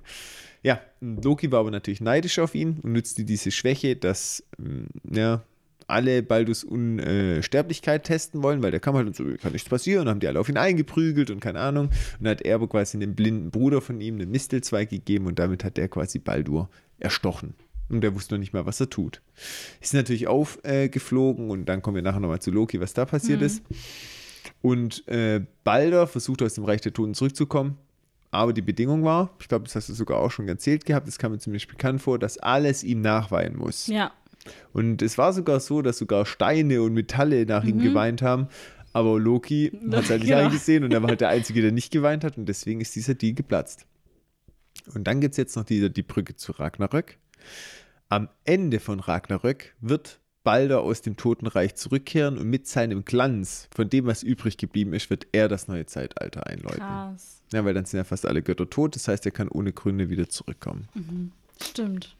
Ja, Loki war aber natürlich neidisch auf ihn und nutzte diese Schwäche, dass ähm, ja, alle Baldus Unsterblichkeit testen wollen, weil der kam halt und so, kann nichts passieren, und haben die alle auf ihn eingeprügelt und keine Ahnung. Und dann hat er aber quasi einem blinden Bruder von ihm einen Mistelzweig gegeben und damit hat er quasi Baldur erstochen. Und der wusste noch nicht mal, was er tut. Ist natürlich aufgeflogen und dann kommen wir nachher nochmal zu Loki, was da passiert ist. Und äh, Balder versucht aus dem Reich der Toten zurückzukommen. Aber die Bedingung war, ich glaube, das hast du sogar auch schon erzählt gehabt, das kam mir ziemlich bekannt vor, dass alles ihm nachweihen muss. Ja. Und es war sogar so, dass sogar Steine und Metalle nach ihm geweint haben. Aber Loki hat es halt nicht Ja. eingesehen und er war halt der Einzige, der nicht geweint hat. Und deswegen ist dieser Deal geplatzt. Und dann gibt es jetzt noch die, die Brücke zu Ragnarök. Am Ende von Ragnarök wird Balder aus dem Totenreich zurückkehren und mit seinem Glanz, von dem, was übrig geblieben ist, wird er das neue Zeitalter einläuten. Krass. Ja, weil dann sind ja fast alle Götter tot. Das heißt, er kann ohne Gründe wieder zurückkommen. Stimmt.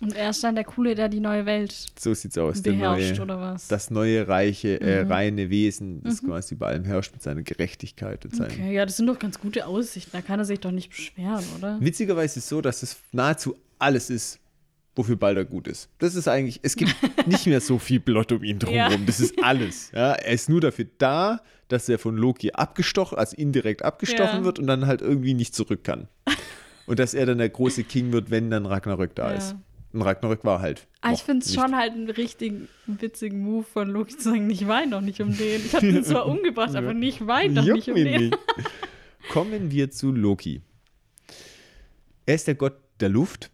Und er ist dann der Coole, der die neue Welt So sieht's aus. Beherrscht, neue, oder was? das neue reiche, äh, Mhm. reine Wesen, das quasi über allem herrscht mit seiner Gerechtigkeit und seinem. Okay, ja, das sind doch ganz gute Aussichten. Da kann er sich doch nicht beschweren, oder? Witzigerweise ist es so, dass es nahezu alles ist, wofür Balder gut ist. Das ist eigentlich, es gibt nicht mehr so viel Plot um ihn drumherum. Ja. Das ist alles. Ja, er ist nur dafür da, dass er von Loki abgestochen, also indirekt abgestochen Ja. wird und dann halt irgendwie nicht zurück kann. Und dass er dann der große King wird, wenn dann Ragnarök da ist. Und Ragnarök war halt. Ah, ich noch finde es schon halt einen richtig witzigen Move von Loki zu sagen, ich weine doch nicht um den. Ich habe den zwar umgebracht, aber nicht weine doch Juckt nicht um den. nicht. Kommen wir zu Loki. Er ist der Gott der Luft,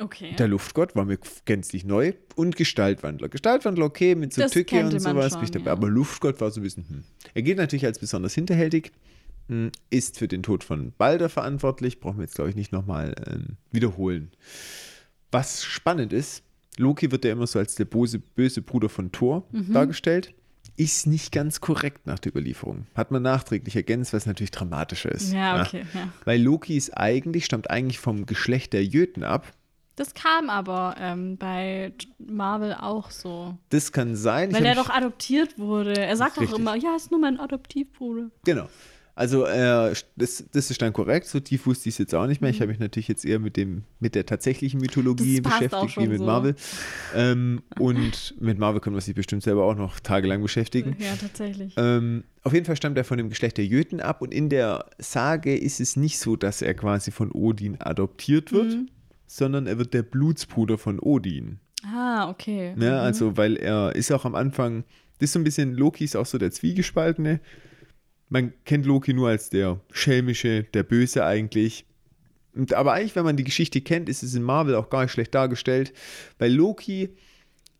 Okay. der Luftgott, war mir gänzlich neu, und Gestaltwandler. Gestaltwandler, okay, mit so Das Tücke und sowas, schon, ja. aber Luftgott war so ein bisschen, hm. Er geht natürlich als besonders hinterhältig, hm, ist für den Tod von Balder verantwortlich, brauchen wir jetzt, glaube ich, nicht nochmal ähm, wiederholen. Was spannend ist, Loki wird ja immer so als der böse, böse Bruder von Thor Mhm. dargestellt. Ist nicht ganz korrekt nach der Überlieferung. Hat man nachträglich ergänzt, was natürlich dramatischer ist. Ja, okay, ja. Weil Loki ist eigentlich, stammt eigentlich vom Geschlecht der Jöten ab. Das kam aber ähm, bei Marvel auch so. Das kann sein. Weil er doch adoptiert wurde. Er sagt doch immer, ja, ist nur mein Adoptivbruder. Genau. Also äh, das, das ist dann korrekt, so tief wusste ich es jetzt auch nicht mehr. Mhm. Ich habe mich natürlich jetzt eher mit dem mit der tatsächlichen Mythologie beschäftigt, wie mit so. Marvel. Ähm, und mit Marvel können wir sich bestimmt selber auch noch tagelang beschäftigen. Ja, tatsächlich. Ähm, auf jeden Fall stammt er von dem Geschlecht der Jöten ab und in der Sage ist es nicht so, dass er quasi von Odin adoptiert wird, Mhm. sondern er wird der Blutsbruder von Odin. Ah, okay. Ja, also, weil er ist auch am Anfang, das ist so ein bisschen, Loki ist auch so der Zwiegespaltene. Man kennt Loki nur als der schelmische, der Böse eigentlich. Und, aber eigentlich, wenn man die Geschichte kennt, ist es in Marvel auch gar nicht schlecht dargestellt, weil Loki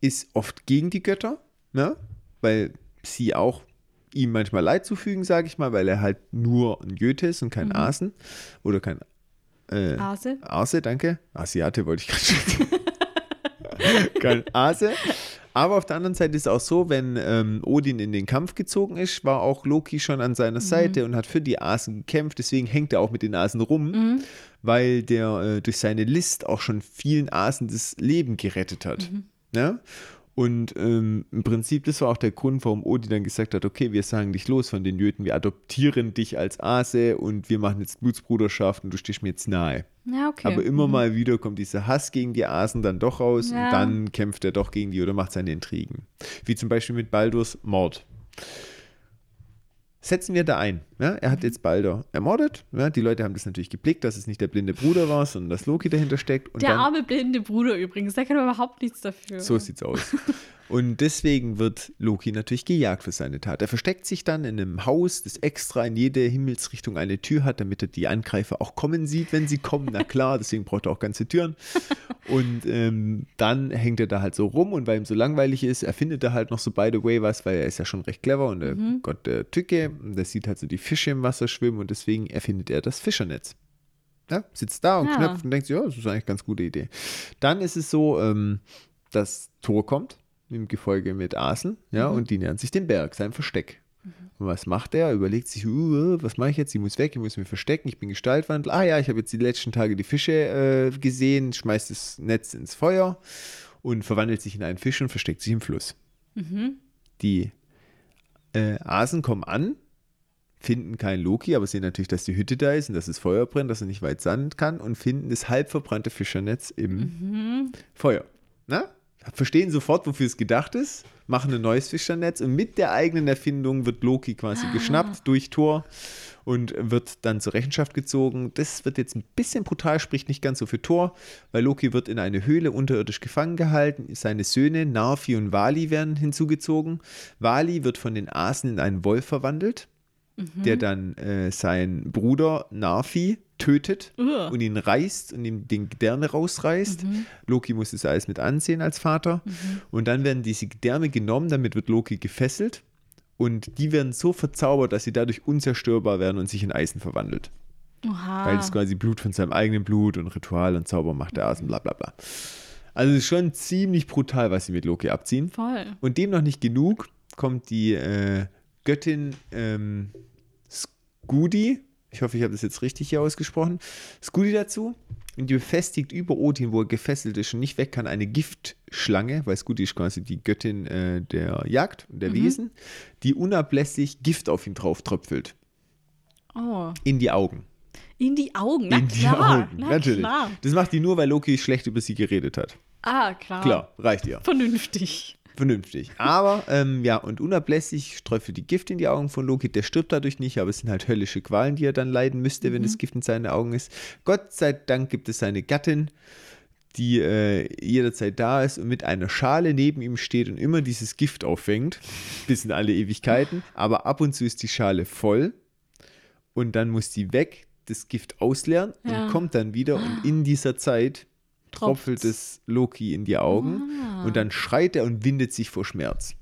ist oft gegen die Götter, ne? weil sie auch ihm manchmal Leid zufügen, sage ich mal, weil er halt nur ein Goethe ist und kein Asen oder kein äh, Ase? Arse, danke. Asiate wollte ich gerade schon sagen. Kein Ase. Aber auf der anderen Seite ist es auch so, wenn ähm, Odin in den Kampf gezogen ist, war auch Loki schon an seiner Seite und hat für die Asen gekämpft. Deswegen hängt er auch mit den Asen rum, weil der äh, durch seine List auch schon vielen Asen das Leben gerettet hat. Ja? Und ähm, im Prinzip, das war auch der Grund, warum Odin dann gesagt hat, okay, wir sagen dich los von den Jöten, wir adoptieren dich als Ase und wir machen jetzt Blutsbruderschaft und du stehst mir jetzt nahe. Ja, okay. Aber immer mal wieder kommt dieser Hass gegen die Asen dann doch raus Ja. und dann kämpft er doch gegen die oder macht seine Intrigen. Wie zum Beispiel mit Baldurs Mord. Setzen wir da ein. Ja? Er hat jetzt Baldur ermordet. Ja? Die Leute haben das natürlich geblickt, dass es nicht der blinde Bruder war, sondern dass Loki dahinter steckt. Und der dann, arme blinde Bruder übrigens, der kann überhaupt nichts dafür. so sieht's aus. Und deswegen wird Loki natürlich gejagt für seine Tat. Er versteckt sich dann in einem Haus, das extra in jede Himmelsrichtung eine Tür hat, damit er die Angreifer auch kommen sieht, wenn sie kommen. Na klar, deswegen braucht er auch ganze Türen. Und ähm, dann hängt er da halt so rum und weil ihm so langweilig ist, erfindet er halt noch so by the way was, weil er ist ja schon recht clever und der Gott der Tücke, und der sieht halt so die Fische im Wasser schwimmen und deswegen erfindet er das Fischernetz. Ja, sitzt da und Ja. knöpft und denkt sich, ja, das ist eigentlich eine ganz gute Idee. Dann ist es so, ähm, dass Thor kommt im Gefolge mit Asen, ja, und die nähern sich dem Berg, seinem Versteck. Und was macht er? Er überlegt sich, uh, was mache ich jetzt? Ich muss weg, ich muss mich verstecken, ich bin Gestaltwandel. Ah ja, ich habe jetzt die letzten Tage die Fische äh, gesehen, schmeißt das Netz ins Feuer und verwandelt sich in einen Fisch und versteckt sich im Fluss. Die äh, Asen kommen an, finden keinen Loki, aber sehen natürlich, dass die Hütte da ist und dass das Feuer brennt, dass er nicht weit sanden kann und finden das halb verbrannte Fischernetz im Feuer. Na? Verstehen sofort, wofür es gedacht ist, machen ein neues Fischernetz und mit der eigenen Erfindung wird Loki quasi geschnappt durch Thor und wird dann zur Rechenschaft gezogen. Das wird jetzt ein bisschen brutal, spricht nicht ganz so für Thor, weil Loki wird in eine Höhle unterirdisch gefangen gehalten. Seine Söhne Narfi und Vali werden hinzugezogen. Vali wird von den Asen in einen Wolf verwandelt. Der dann äh, seinen Bruder Narfi tötet Ugh. und ihn reißt und ihm den Gedärme rausreißt. Loki muss das alles mit ansehen als Vater. Und dann werden diese Gedärme genommen, damit wird Loki gefesselt. Und die werden so verzaubert, dass sie dadurch unzerstörbar werden und sich in Eisen verwandelt. Oha. Weil es quasi Blut von seinem eigenen Blut und Ritual und Zauber macht er aus und bla bla bla. Also es ist schon ziemlich brutal, was sie mit Loki abziehen. Voll. Und dem noch nicht genug kommt die äh, Göttin ähm, Skudi, ich hoffe, ich habe das jetzt richtig hier ausgesprochen, Skudi dazu. Und die befestigt über Odin, wo er gefesselt ist und nicht weg kann, eine Giftschlange, weil Skudi ist quasi die Göttin äh, der Jagd und der Wesen, die unablässig Gift auf ihn drauf tröpfelt. Oh. In die Augen. In die Augen. Na in die klar. Augen, Na natürlich. klar. Das macht die nur, weil Loki schlecht über sie geredet hat. Ah, klar. Klar, reicht ihr. Vernünftig. Vernünftig. Aber, ähm, ja, und unablässig streufelt die Gift in die Augen von Loki. Der stirbt dadurch nicht, aber es sind halt höllische Qualen, die er dann leiden müsste, wenn das Gift in seinen Augen ist. Gott sei Dank gibt es seine Gattin, die äh, jederzeit da ist und mit einer Schale neben ihm steht und immer dieses Gift auffängt, bis in alle Ewigkeiten. Aber ab und zu ist die Schale voll und dann muss die weg, das Gift ausleeren Ja. und kommt dann wieder und in dieser Zeit Tropft's. es Loki in die Augen Ah. und dann schreit er und windet sich vor Schmerz.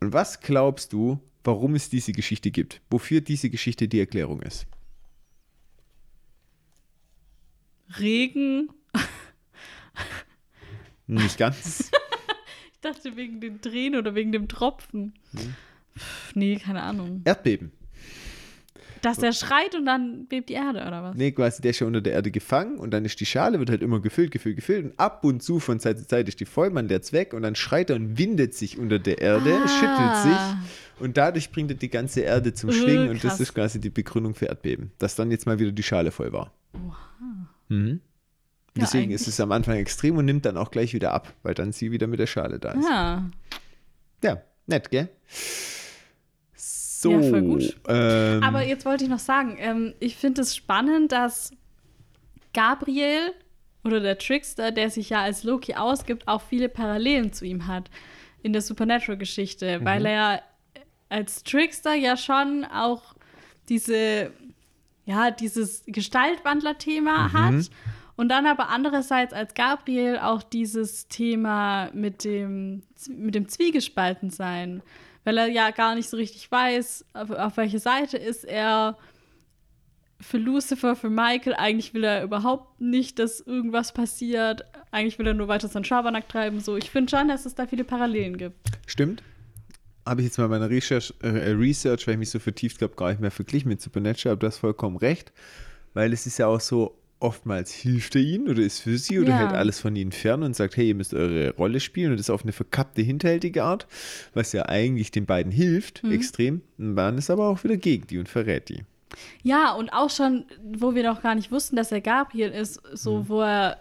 Und was glaubst du, warum es diese Geschichte gibt? Wofür diese Geschichte die Erklärung ist? Regen. Nicht ganz. Ich dachte wegen den Tränen oder wegen dem Tropfen. Hm. Nee, keine Ahnung. Erdbeben. Dass der schreit und dann bebt die Erde, oder was? Nee, quasi der ist ja unter der Erde gefangen und dann ist die Schale, wird halt immer gefüllt, gefüllt, gefüllt und ab und zu von Zeit zu Zeit ist die voll, man leert's weg und dann schreit er und windet sich unter der Erde, Ah. schüttelt sich und dadurch bringt er die ganze Erde zum Äh, Schwingen und das ist quasi die Begründung für Erdbeben, dass dann jetzt mal wieder die Schale voll war. Mhm. Ja, Deswegen eigentlich- ist es am Anfang extrem und nimmt dann auch gleich wieder ab, weil dann sie wieder mit der Schale da ist. Ja. Ja, nett, gell? So. Ja, voll gut. Ähm, Aber jetzt wollte ich noch sagen, ähm, ich finde es spannend, dass Gabriel oder der Trickster, der sich ja als Loki ausgibt, auch viele Parallelen zu ihm hat in der Supernatural-Geschichte, weil er als Trickster ja schon auch diese, ja, dieses Gestaltwandler-Thema hat und dann aber andererseits als Gabriel auch dieses Thema mit dem, mit dem Zwiegespaltensein, weil er ja gar nicht so richtig weiß, auf, auf welche Seite ist er für Lucifer, für Michael. Eigentlich will er überhaupt nicht, dass irgendwas passiert. Eigentlich will er nur weiter seinen Schabernack treiben. So, ich finde schon, dass es da viele Parallelen gibt. Stimmt. Habe ich jetzt mal meine Research, äh, Research, weil ich mich so vertieft habe, gar nicht mehr verglichen mit Supernatural, aber du hast vollkommen recht. Weil es ist ja auch so, oftmals hilft er ihnen oder ist für sie oder Ja. hält alles von ihnen fern und sagt, hey, ihr müsst eure Rolle spielen und das auf eine verkappte, hinterhältige Art, was ja eigentlich den beiden hilft, Mhm. extrem. Und dann ist aber auch wieder gegen die und verrät die. Ja, und auch schon, wo wir noch gar nicht wussten, dass er Gabriel ist, so wo er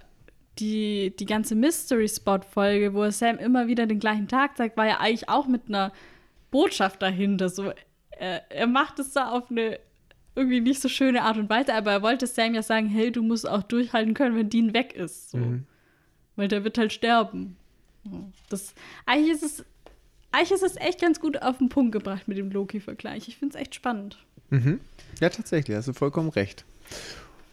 die, die ganze Mystery Spot-Folge, wo er Sam immer wieder den gleichen Tag zeigt, war ja eigentlich auch mit einer Botschaft dahinter. So, er, er macht es da auf eine irgendwie nicht so schöne Art und Weise, aber er wollte Sam ja sagen, hey, du musst auch durchhalten können, wenn Dean weg ist. So. Weil der wird halt sterben. Das, eigentlich, ist es, eigentlich ist es echt ganz gut auf den Punkt gebracht mit dem Loki-Vergleich. Ich finde es echt spannend. Mhm. Ja, tatsächlich, hast du vollkommen recht.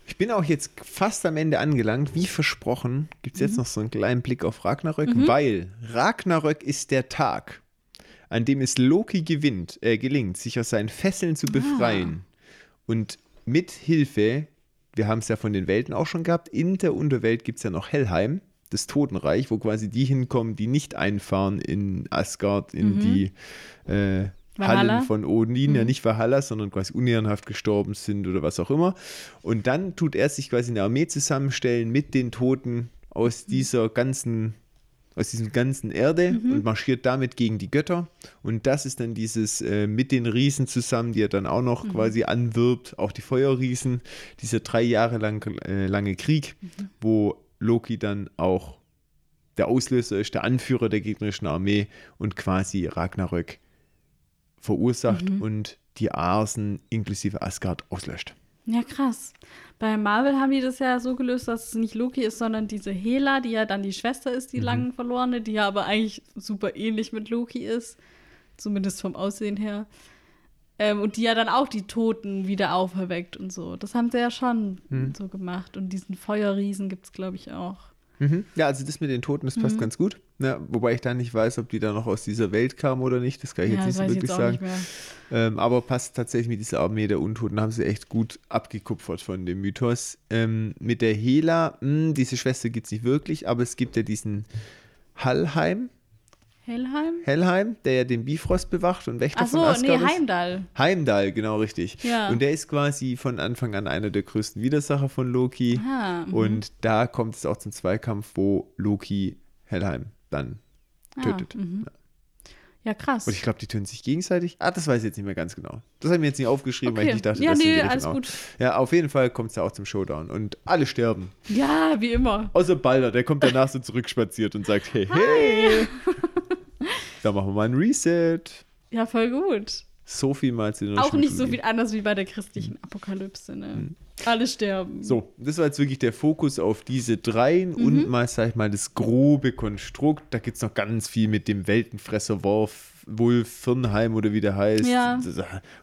Ich bin auch jetzt fast am Ende angelangt. Wie versprochen, gibt es jetzt noch so einen kleinen Blick auf Ragnarök, weil Ragnarök ist der Tag, an dem es Loki gewinnt, äh, gelingt, sich aus seinen Fesseln zu befreien. Und mit Hilfe, wir haben es ja von den Welten auch schon gehabt, in der Unterwelt gibt es ja noch Helheim, das Totenreich, wo quasi die hinkommen, die nicht einfahren in Asgard, in die äh? Hallen von Odin, ja nicht Valhalla, sondern quasi unehrenhaft gestorben sind oder was auch immer. Und dann tut er sich quasi eine Armee zusammenstellen mit den Toten aus dieser ganzen, aus diesem ganzen Erde und marschiert damit gegen die Götter. Und das ist dann dieses äh, mit den Riesen zusammen, die er dann auch noch quasi anwirbt, auch die Feuerriesen, dieser drei Jahre lang, äh, lange Krieg, wo Loki dann auch der Auslöser ist, der Anführer der gegnerischen Armee und quasi Ragnarök verursacht und die Arsen inklusive Asgard auslöscht. Ja, krass. Bei Marvel haben die das ja so gelöst, dass es nicht Loki ist, sondern diese Hela, die ja dann die Schwester ist, die lang verlorene, die ja aber eigentlich super ähnlich mit Loki ist. Zumindest vom Aussehen her. Ähm, und die ja dann auch die Toten wieder auferweckt und so. Das haben sie ja schon Hm. so gemacht. Und diesen Feuerriesen gibt es, glaube ich, auch. Mhm. Ja, also das mit den Toten, das Mhm. passt ganz gut. Ja, wobei ich da nicht weiß, ob die da noch aus dieser Welt kamen oder nicht. Das kann ich ja, jetzt nicht so wirklich sagen. Ähm, aber passt tatsächlich mit dieser Armee der Untoten, haben sie echt gut abgekupfert von dem Mythos. Ähm, mit der Hela, mh, diese Schwester gibt es nicht wirklich, aber es gibt ja diesen Hallheim, Helheim? Hellheim, der ja den Bifrost bewacht und Wächter Ach so, von Asgard nee, ist. Heimdall. Heimdall, genau richtig. Ja. Und der ist quasi von Anfang an einer der größten Widersacher von Loki. Ah, mhm. Und da kommt es auch zum Zweikampf, wo Loki Hellheim dann tötet. Ah, mhm. Ja, krass. Und ich glaube, die töten sich gegenseitig. Ah, das weiß ich jetzt nicht mehr ganz genau. Das habe ich mir jetzt nicht aufgeschrieben, weil ich Okay. nicht dachte, Ja, dass sie in nee, alles auch- gut. Ja, auf jeden Fall kommt es ja auch zum Showdown. Und alle sterben. Ja, wie immer. Außer Balder, der kommt danach so zurückspaziert und sagt, hey, hey. da machen wir mal ein Reset. Ja, voll gut. So viel mal zu den Auch nicht so viel anders wie bei der christlichen Apokalypse, ne? Alle sterben. So, das war jetzt wirklich der Fokus auf diese dreien Mhm. und mal, sag ich mal, das grobe Konstrukt. Da gibt es noch ganz viel mit dem Weltenfresser Wolf, Wolf Firnheim oder wie der heißt. Ja.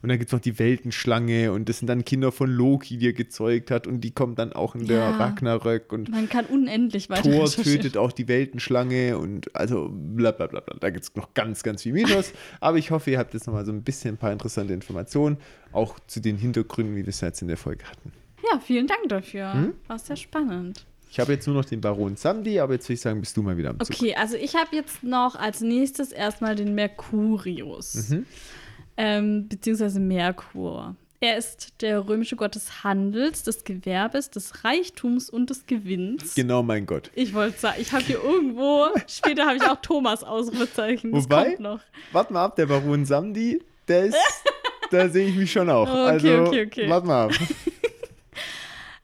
Und dann gibt es noch die Weltenschlange und das sind dann Kinder von Loki, die er gezeugt hat und die kommen dann auch in der Ja. Ragnarök und Man kann unendlich weiter Thor tötet auch die Weltenschlange und also bla bla bla bla. Da gibt es noch ganz, ganz viel Mythos. Aber ich hoffe, ihr habt jetzt nochmal so ein bisschen ein paar interessante Informationen, auch zu den Hintergründen, wie wir es jetzt in der Folge hatten. Ja, vielen Dank dafür. Hm? War sehr spannend. Ich habe jetzt nur noch den Baron Samdi, aber jetzt würde ich sagen, bist du mal wieder am Zug. Okay, also ich habe jetzt noch als nächstes erstmal den Mercurius, Mhm. ähm, beziehungsweise Merkur. Er ist der römische Gott des Handels, des Gewerbes, des Reichtums und des Gewinns. Genau, mein Gott. Ich wollte sagen, ich habe hier irgendwo, später habe ich auch Thomas Ausrufezeichen. Wobei-. Warte mal ab, der Baron Samdi, der ist, da sehe ich mich schon auch. Okay, also, okay, okay. warte mal ab.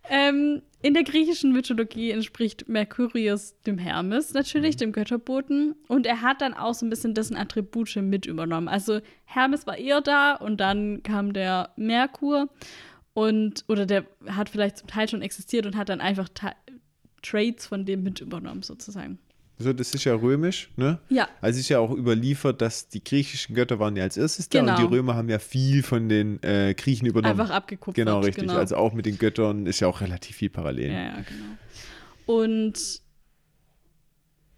Ähm, in der griechischen Mythologie entspricht Mercurius dem Hermes Mhm. natürlich, dem Götterboten. Und er hat dann auch so ein bisschen dessen Attribute mit übernommen. Also Hermes war eher da und dann kam der Merkur und oder der hat vielleicht zum Teil schon existiert und hat dann einfach Ta Traits von dem mit übernommen, sozusagen. So, das ist ja römisch, ne? Ja. Also es ist ja auch überliefert, dass die griechischen Götter waren ja als erstes da Genau. und die Römer haben ja viel von den äh, Griechen übernommen. Einfach abgekupfert. Genau, richtig. Genau. Also auch mit den Göttern ist ja auch relativ viel parallel. Ja, ja, genau. Und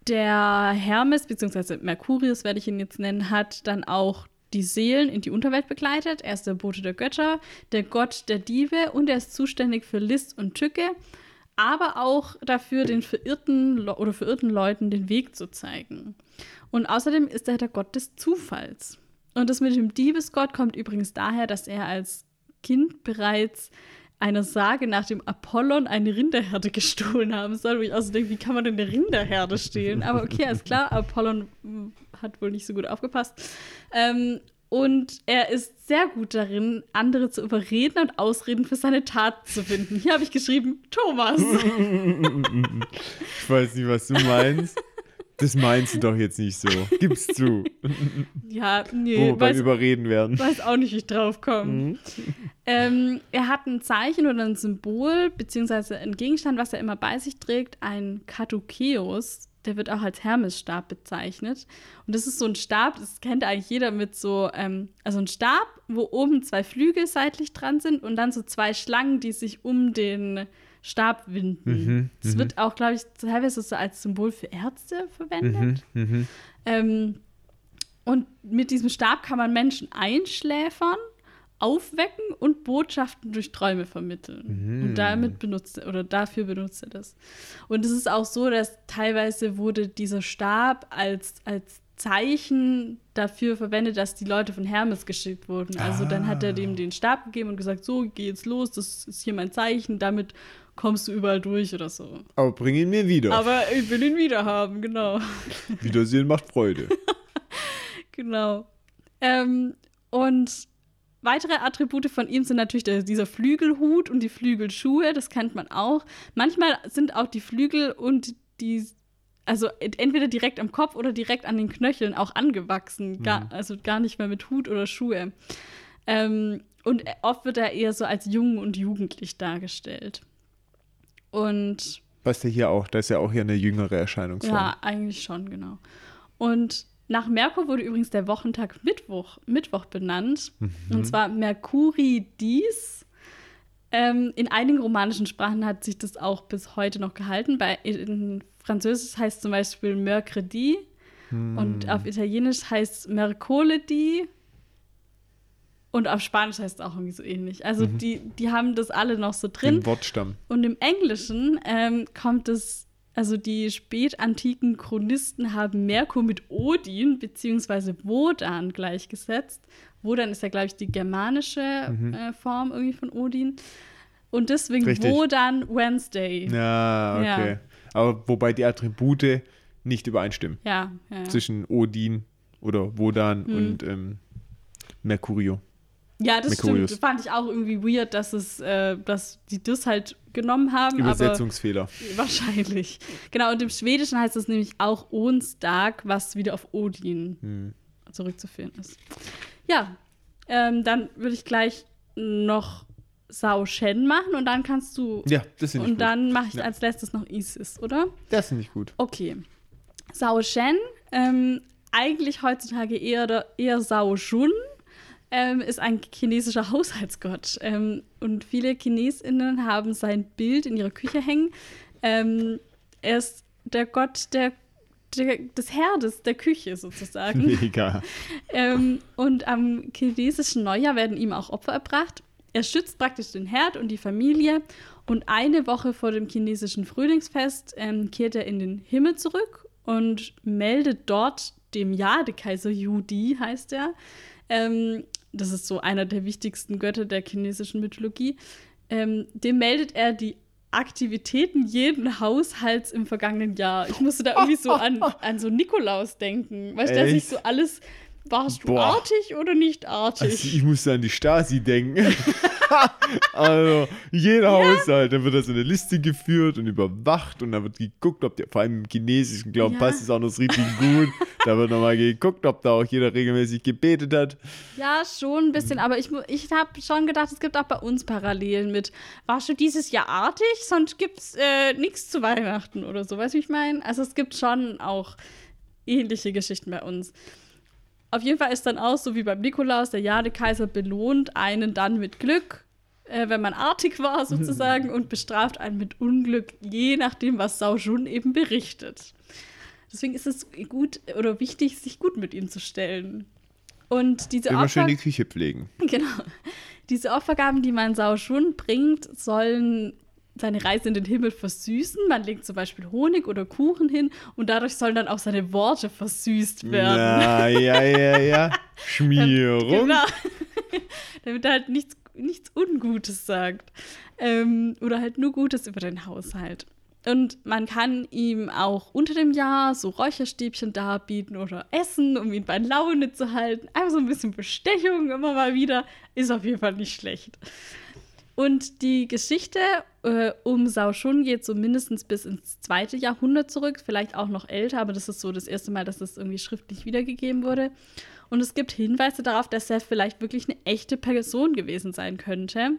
der Hermes, beziehungsweise Mercurius werde ich ihn jetzt nennen, hat dann auch die Seelen in die Unterwelt begleitet. Er ist der Bote der Götter, der Gott der Diebe und er ist zuständig für List und Tücke, aber auch dafür, den verirrten Le oder verirrten Leuten den Weg zu zeigen. Und außerdem ist er der Gott des Zufalls. Und das mit dem Diebesgott kommt übrigens daher, dass er als Kind bereits einer Sage nach dem Apollon eine Rinderherde gestohlen haben soll, wo ich auch so denke, wie kann man denn eine Rinderherde stehlen? Aber okay, alles klar, Apollon mm, hat wohl nicht so gut aufgepasst. Ähm, und er ist sehr gut darin, andere zu überreden und Ausreden für seine Taten zu finden. Hier habe ich geschrieben, Thomas. Ich weiß nicht, was du meinst. Das meinst du doch jetzt nicht so. Gib's zu. ja, Wo nee, wir beim weiß, Überreden werden. weiß auch nicht, wie ich drauf komme. Mhm. Ähm, er hat ein Zeichen oder ein Symbol, beziehungsweise ein Gegenstand, was er immer bei sich trägt, ein Katukeus. Der wird auch als Hermesstab bezeichnet. Und das ist so ein Stab, das kennt eigentlich jeder mit so, ähm, also ein Stab, wo oben zwei Flügel seitlich dran sind und dann so zwei Schlangen, die sich um den Stab winden. Mhm, das mhm. wird auch, glaube ich, teilweise so als Symbol für Ärzte verwendet. Mhm, mhm. Ähm, und mit diesem Stab kann man Menschen einschläfern, aufwecken und Botschaften durch Träume vermitteln. Mhm. Und damit benutzt er, oder dafür benutzt er das. Und es ist auch so, dass teilweise wurde dieser Stab als, als Zeichen dafür verwendet, dass die Leute von Hermes geschickt wurden. Also dann hat er dem den Stab gegeben und gesagt, so, geh jetzt los, das ist hier mein Zeichen, damit kommst du überall durch oder so. Aber bring ihn mir wieder. Aber ich will ihn wieder haben, genau. Wiedersehen macht Freude. Genau. Ähm, und weitere Attribute von ihm sind natürlich der, dieser Flügelhut und die Flügelschuhe, das kennt man auch. Manchmal sind auch die Flügel und die, also entweder direkt am Kopf oder direkt an den Knöcheln auch angewachsen, gar, also gar nicht mehr mit Hut oder Schuhe. Ähm, und oft wird er eher so als jung und jugendlich dargestellt. Und Passt ja hier auch. Da ist ja auch hier eine jüngere Erscheinungsform. ja, eigentlich schon, genau. Und Nach Merkur wurde übrigens der Wochentag Mittwoch, Mittwoch benannt. Mhm. Und zwar Mercuri dies. Ähm, in einigen romanischen Sprachen hat sich das auch bis heute noch gehalten. Bei, in Französisch heißt zum Beispiel Mercredi Hm. und auf Italienisch heißt es Mercoledi und auf Spanisch heißt es auch irgendwie so ähnlich. Also die, die haben das alle noch so drin. Den Wortstamm. Und im Englischen ähm, kommt es, also die spätantiken Chronisten haben Merkur mit Odin bzw. Wodan gleichgesetzt. Wodan ist ja, glaube ich, die germanische äh, Form irgendwie von Odin. Und deswegen Richtig. Wodan Wednesday. Ja, Ja, okay. Aber wobei die Attribute nicht übereinstimmen. ja. ja. Zwischen Odin oder Wodan Hm. und ähm, Mercurio. Ja, das Mercurius. stimmt. Fand ich auch irgendwie weird, dass es, äh, dass die das halt genommen haben. Übersetzungsfehler. Wahrscheinlich. Genau, und im Schwedischen heißt es nämlich auch Onsdag, was wieder auf Odin Hm. zurückzuführen ist. Ja, ähm, dann würde ich gleich noch Sao Shen machen und dann kannst du. Ja, das finde ich und gut. dann mache ich Ja. als letztes noch Isis, oder? Das finde ich gut. Okay. Sao Shen, ähm, eigentlich heutzutage eher, eher Sao Shun, ähm, ist ein chinesischer Haushaltsgott. Ähm, und viele ChinesInnen haben sein Bild in ihrer Küche hängen. Ähm, er ist der Gott der, der, des Herdes, der Küche sozusagen. Mega. Ähm, und am chinesischen Neujahr werden ihm auch Opfer erbracht. Er schützt praktisch den Herd und die Familie. Und eine Woche vor dem chinesischen Frühlingsfest ähm, kehrt er in den Himmel zurück und meldet dort dem Jadekaiser Yudi, heißt er. Ähm, das ist so einer der wichtigsten Götter der chinesischen Mythologie. Ähm, dem meldet er die Aktivitäten jeden Haushalts im vergangenen Jahr. Ich musste da irgendwie so an, an so Nikolaus denken. Weißt du, der sich so alles, warst du Boah. artig oder nicht artig? Also ich musste an die Stasi denken. also jeder Haushalt, da wird da so eine Liste geführt und überwacht und da wird geguckt, ob der, vor allem im chinesischen Glauben Ja. passt es auch noch richtig gut. Da wird nochmal geguckt, ob da auch jeder regelmäßig gebetet hat. Ja, schon ein bisschen, aber ich, ich habe schon gedacht, es gibt auch bei uns Parallelen mit, warst du dieses Jahr artig, sonst gibt's äh, nichts zu Weihnachten oder so, weißt du, wie ich meine? Also es gibt schon auch ähnliche Geschichten bei uns. Auf jeden Fall ist dann auch so wie beim Nikolaus, der Jadekaiser belohnt einen dann mit Glück, äh, wenn man artig war sozusagen, und bestraft einen mit Unglück, je nachdem, was Sao Jun eben berichtet. Deswegen ist es gut oder wichtig, sich gut mit ihm zu stellen. Und diese Immer schön Opfer, die Küche pflegen. genau, diese Opfergaben, die man Sao Shun bringt, sollen seine Reise in den Himmel versüßen. Man legt zum Beispiel Honig oder Kuchen hin und dadurch sollen dann auch seine Worte versüßt werden. Ja, ja, ja, ja. Schmierung. Genau. Damit er halt nichts, nichts Ungutes sagt. Ähm, oder halt nur Gutes über den Haushalt. Und man kann ihm auch unter dem Jahr so Räucherstäbchen darbieten oder essen, um ihn bei Laune zu halten. Einfach so ein bisschen Bestechung immer mal wieder. Ist auf jeden Fall nicht schlecht. Und die Geschichte äh, um Sao Shun geht so mindestens bis ins zweite Jahrhundert zurück, vielleicht auch noch älter, aber das ist so das erste Mal, dass das irgendwie schriftlich wiedergegeben wurde. Und es gibt Hinweise darauf, dass er vielleicht wirklich eine echte Person gewesen sein könnte.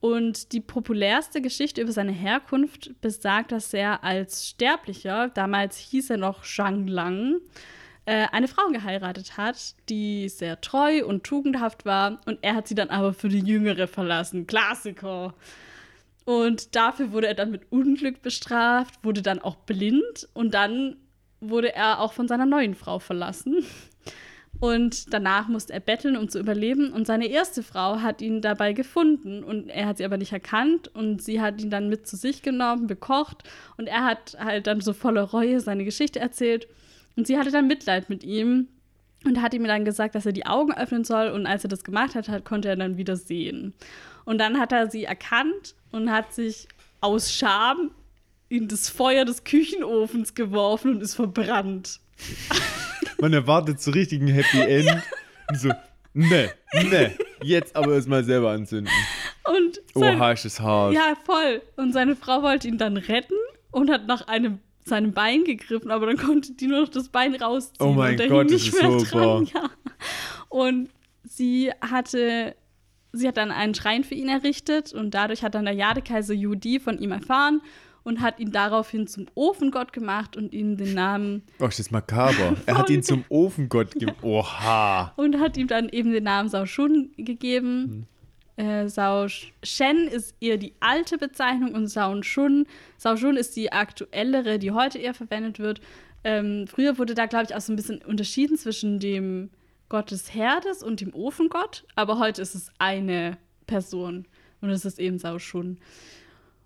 Und die populärste Geschichte über seine Herkunft besagt, dass er als Sterblicher, damals hieß er noch Zhang Lang, äh, eine Frau geheiratet hat, die sehr treu und tugendhaft war. Und er hat sie dann aber für die Jüngere verlassen. Klassiker. Und dafür wurde er dann mit Unglück bestraft, wurde dann auch blind und dann wurde er auch von seiner neuen Frau verlassen. Und danach musste er betteln, um zu überleben. Und seine erste Frau hat ihn dabei gefunden. Und er hat sie aber nicht erkannt. Und sie hat ihn dann mit zu sich genommen, bekocht. Und er hat halt dann so voller Reue seine Geschichte erzählt. Und sie hatte dann Mitleid mit ihm. Und hat ihm dann gesagt, dass er die Augen öffnen soll. Und als er das gemacht hat, hat konnte er dann wieder sehen. Und dann hat er sie erkannt und hat sich aus Scham in das Feuer des Küchenofens geworfen und ist verbrannt. Man erwartet so richtig ein Happy End. Und so, ne, ne, jetzt aber erstmal selber anzünden. Und Oh, sein, Arsch ist hart. ja, voll. Und seine Frau wollte ihn dann retten und hat nach einem seinem Bein gegriffen, aber dann konnte die nur noch das Bein rausziehen. Oh mein und der Gott, hing das nicht ist mehr furchtbar. dran. Ja. Und sie hatte, sie hat dann einen Schrein für ihn errichtet und dadurch hat dann der Jadekaiser Yudi von ihm erfahren und hat ihn daraufhin zum Ofengott gemacht und ihm den Namen Oh, das ist makaber. Er hat ihn zum Ofengott gegeben. Oha. und hat ihm dann eben den Namen Sao Shun gegeben. Äh, Sao Shen ist eher die alte Bezeichnung und Sao Shun. Sao Shun ist die aktuellere, die heute eher verwendet wird. Ähm, früher wurde da, glaube ich, auch so ein bisschen unterschieden zwischen dem Gott des Herdes und dem Ofengott, aber heute ist es eine Person und es ist eben Sao Shun.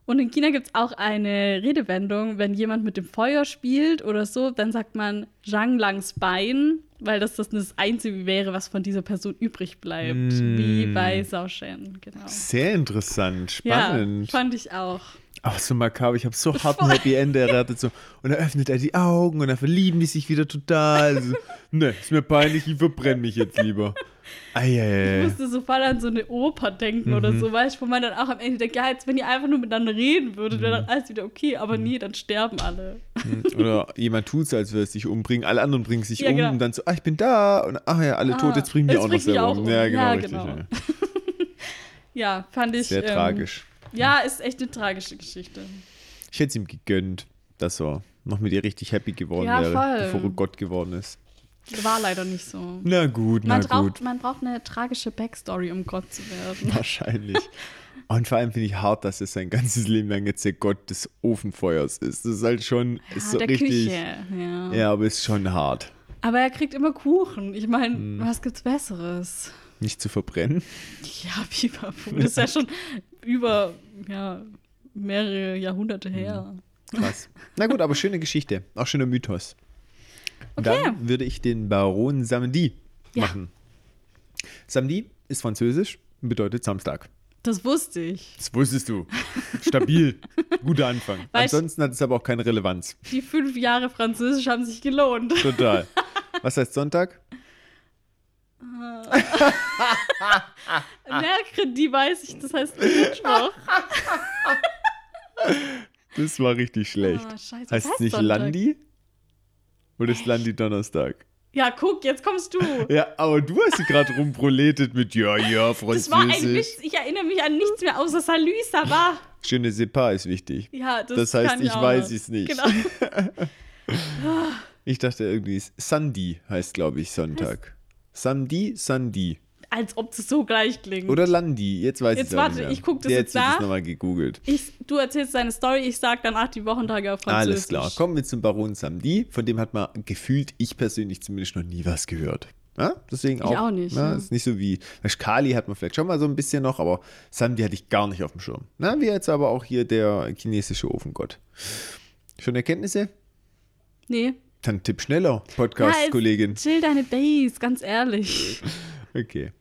Und in China gibt es auch eine Redewendung, wenn jemand mit dem Feuer spielt oder so, dann sagt man Zhang Langs Bein, weil das das, das Einzige wäre, was von dieser Person übrig bleibt. Mm. Wie bei Sao Shen, genau. Sehr interessant, Ja, spannend. fand ich auch. Aber so makaber, ich habe so hart ein Happy End erwartet. So. Und dann öffnet er die Augen und dann verlieben die sich wieder total. So, ne, ist mir peinlich, ich verbrenne mich jetzt lieber. Ich musste so voll an so eine Oper denken oder Mhm. so, weißt du, wo man dann auch am Ende denkt, ja, jetzt, wenn ihr einfach nur miteinander reden würdet, wäre Mhm. dann alles wieder okay, aber nee, dann sterben alle. Oder jemand tut es, als würde es sich umbringen. Alle anderen bringen sich Ja, um genau. und dann so, ah, ich bin da. Und ach ja, alle Ah, tot, jetzt bringen die jetzt auch noch selber um. um. Ja, genau, Ja, richtig. genau. Ja. Ja, fand ich. Sehr ähm, tragisch. Ja, ist echt eine tragische Geschichte. Ich hätte es ihm gegönnt, dass er noch mit ihr richtig happy geworden Ja, wäre, voll. bevor er Gott geworden ist. War leider nicht so. Na gut, na Man gut. braucht, man braucht eine tragische Backstory, um Gott zu werden. Wahrscheinlich. Und vor allem finde ich hart, dass er sein ganzes Leben lang jetzt der Gott des Ofenfeuers ist. Das ist halt schon ist so der richtig. Küche. Ja. Ja, aber ist schon hart. Aber er kriegt immer Kuchen. Ich meine, Hm. was gibt's Besseres? Nicht zu verbrennen. Ja, Pipapo. Das ist ja schon über ja, mehrere Jahrhunderte her. Krass. Na gut, aber schöne Geschichte. Auch schöner Mythos. Okay. Dann würde ich den Baron Samedi Ja. machen. Samedi ist französisch und bedeutet Samstag. Das wusste ich. Das wusstest du. Stabil. Guter Anfang. Weil Ansonsten hat es aber auch keine Relevanz. Die fünf Jahre Französisch haben sich gelohnt. Total. Was heißt Sonntag? Mercredi weiß ich, das heißt Mittwoch. Das war richtig schlecht. Ah, scheiße, heißt es nicht Sonntag? Landi? Oder ist Landi Donnerstag? Ja, guck, jetzt kommst du. Ja, aber du hast sie gerade rumproletet mit ja, ja, Das war ein Französisch. Witz. Ich erinnere mich an nichts mehr außer Salut, ça va. Schöne Sepa ist wichtig. Ja, das, Das heißt, kann ich auch weiß es nicht. Genau. Ich dachte irgendwie, Sandi heißt, glaube ich, Sonntag. Samdi, Sandi. Als ob das so gleich klingt. Oder Landi, jetzt weiß Jetzt ich es warte, nicht mehr. ich guck das jetzt jetzt nach. es nochmal gegoogelt. Ich, du erzählst deine Story, ich sag danach die Wochentage auf Französisch. Alles klar. Kommen wir zum Baron Samdi. Von dem hat man gefühlt, ich persönlich zumindest noch nie was gehört. Ja, deswegen auch. auch nicht, Ja, ja. Ist nicht so wie Kali hat man vielleicht schon mal so ein bisschen noch, aber Samdi hatte ich gar nicht auf dem Schirm. Na, wie jetzt aber auch hier der chinesische Ofengott. Schon Erkenntnisse? Nee. Dann tipp schneller, Ja, Podcast-Kollegin. jetzt chill deine Base, ganz ehrlich. Okay.